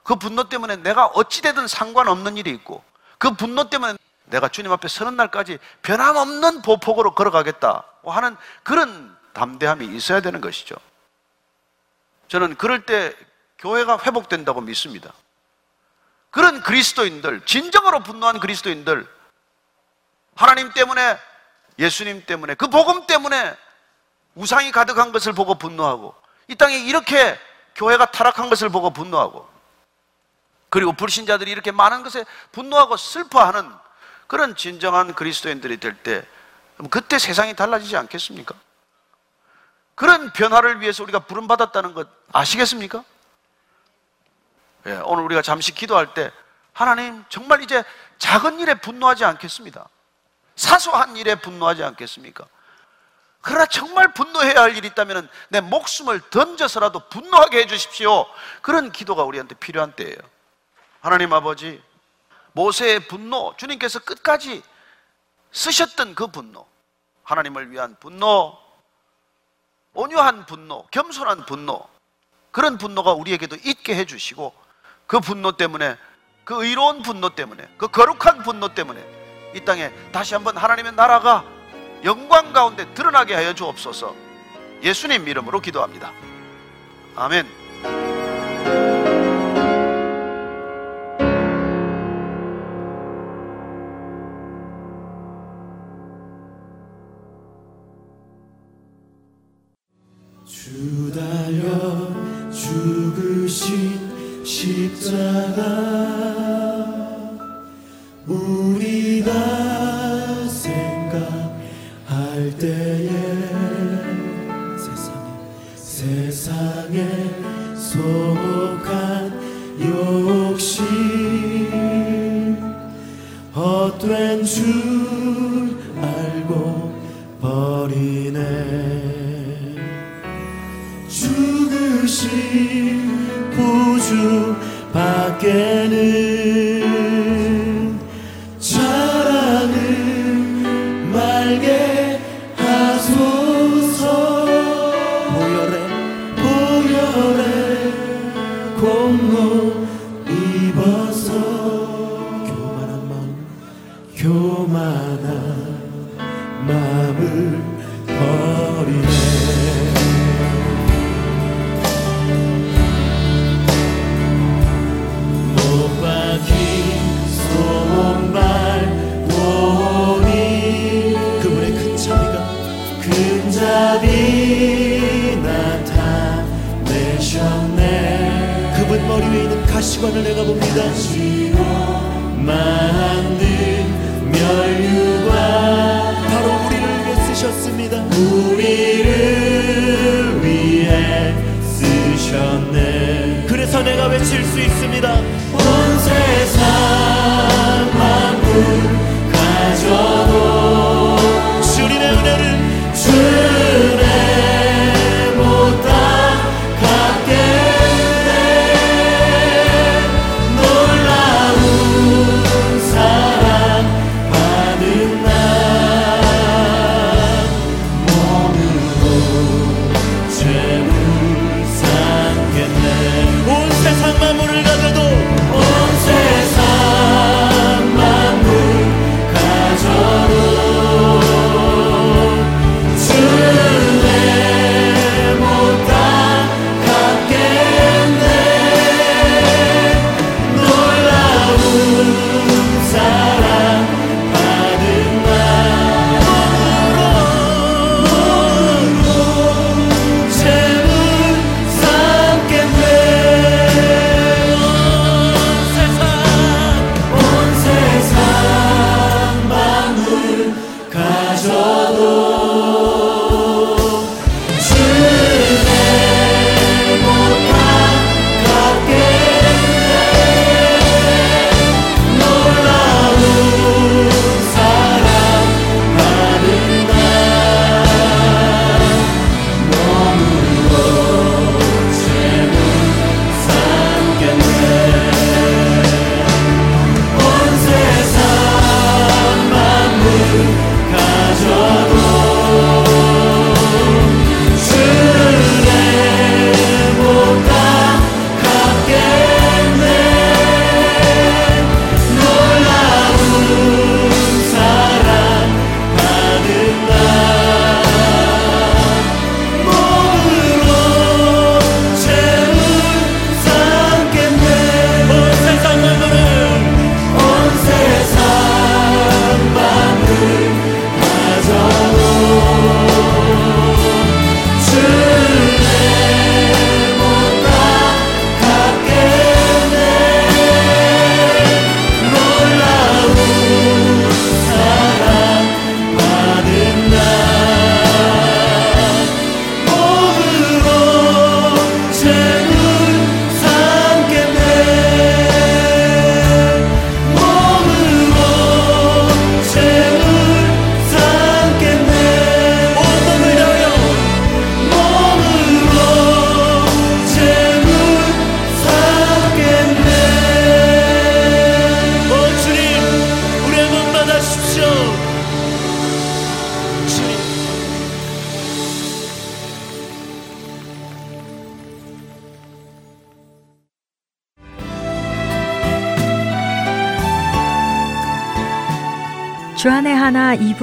그 분노 때문에 내가 어찌되든 상관없는 일이 있고, 그 분노 때문에 내가 주님 앞에 서는 날까지 변함없는 보폭으로 걸어가겠다 하는 그런 담대함이 있어야 되는 것이죠. 저는 그럴 때 교회가 회복된다고 믿습니다. 그런 그리스도인들, 진정으로 분노한 그리스도인들, 하나님 때문에, 예수님 때문에, 그 복음 때문에 우상이 가득한 것을 보고 분노하고, 이 땅에 이렇게 교회가 타락한 것을 보고 분노하고, 그리고 불신자들이 이렇게 많은 것에 분노하고 슬퍼하는 그런 진정한 그리스도인들이 될 때, 그때 세상이 달라지지 않겠습니까? 그런 변화를 위해서 우리가 부름받았다는 것 아시겠습니까? 예, 오늘 우리가 잠시 기도할 때, 하나님, 정말 이제 작은 일에 분노하지 않겠습니다. 사소한 일에 분노하지 않겠습니까? 그러나 정말 분노해야 할 일이 있다면 내 목숨을 던져서라도 분노하게 해주십시오. 그런 기도가 우리한테 필요한 때예요. 하나님 아버지, 모세의 분노, 주님께서 끝까지 쓰셨던 그 분노, 하나님을 위한 분노, 온유한 분노, 겸손한 분노, 그런 분노가 우리에게도 있게 해주시고, 그 분노 때문에, 그 의로운 분노 때문에, 그 거룩한 분노 때문에 이 땅에 다시 한번 하나님의 나라가 영광 가운데 드러나게 하여 주옵소서 예수님 이름으로 기도합니다. 아멘.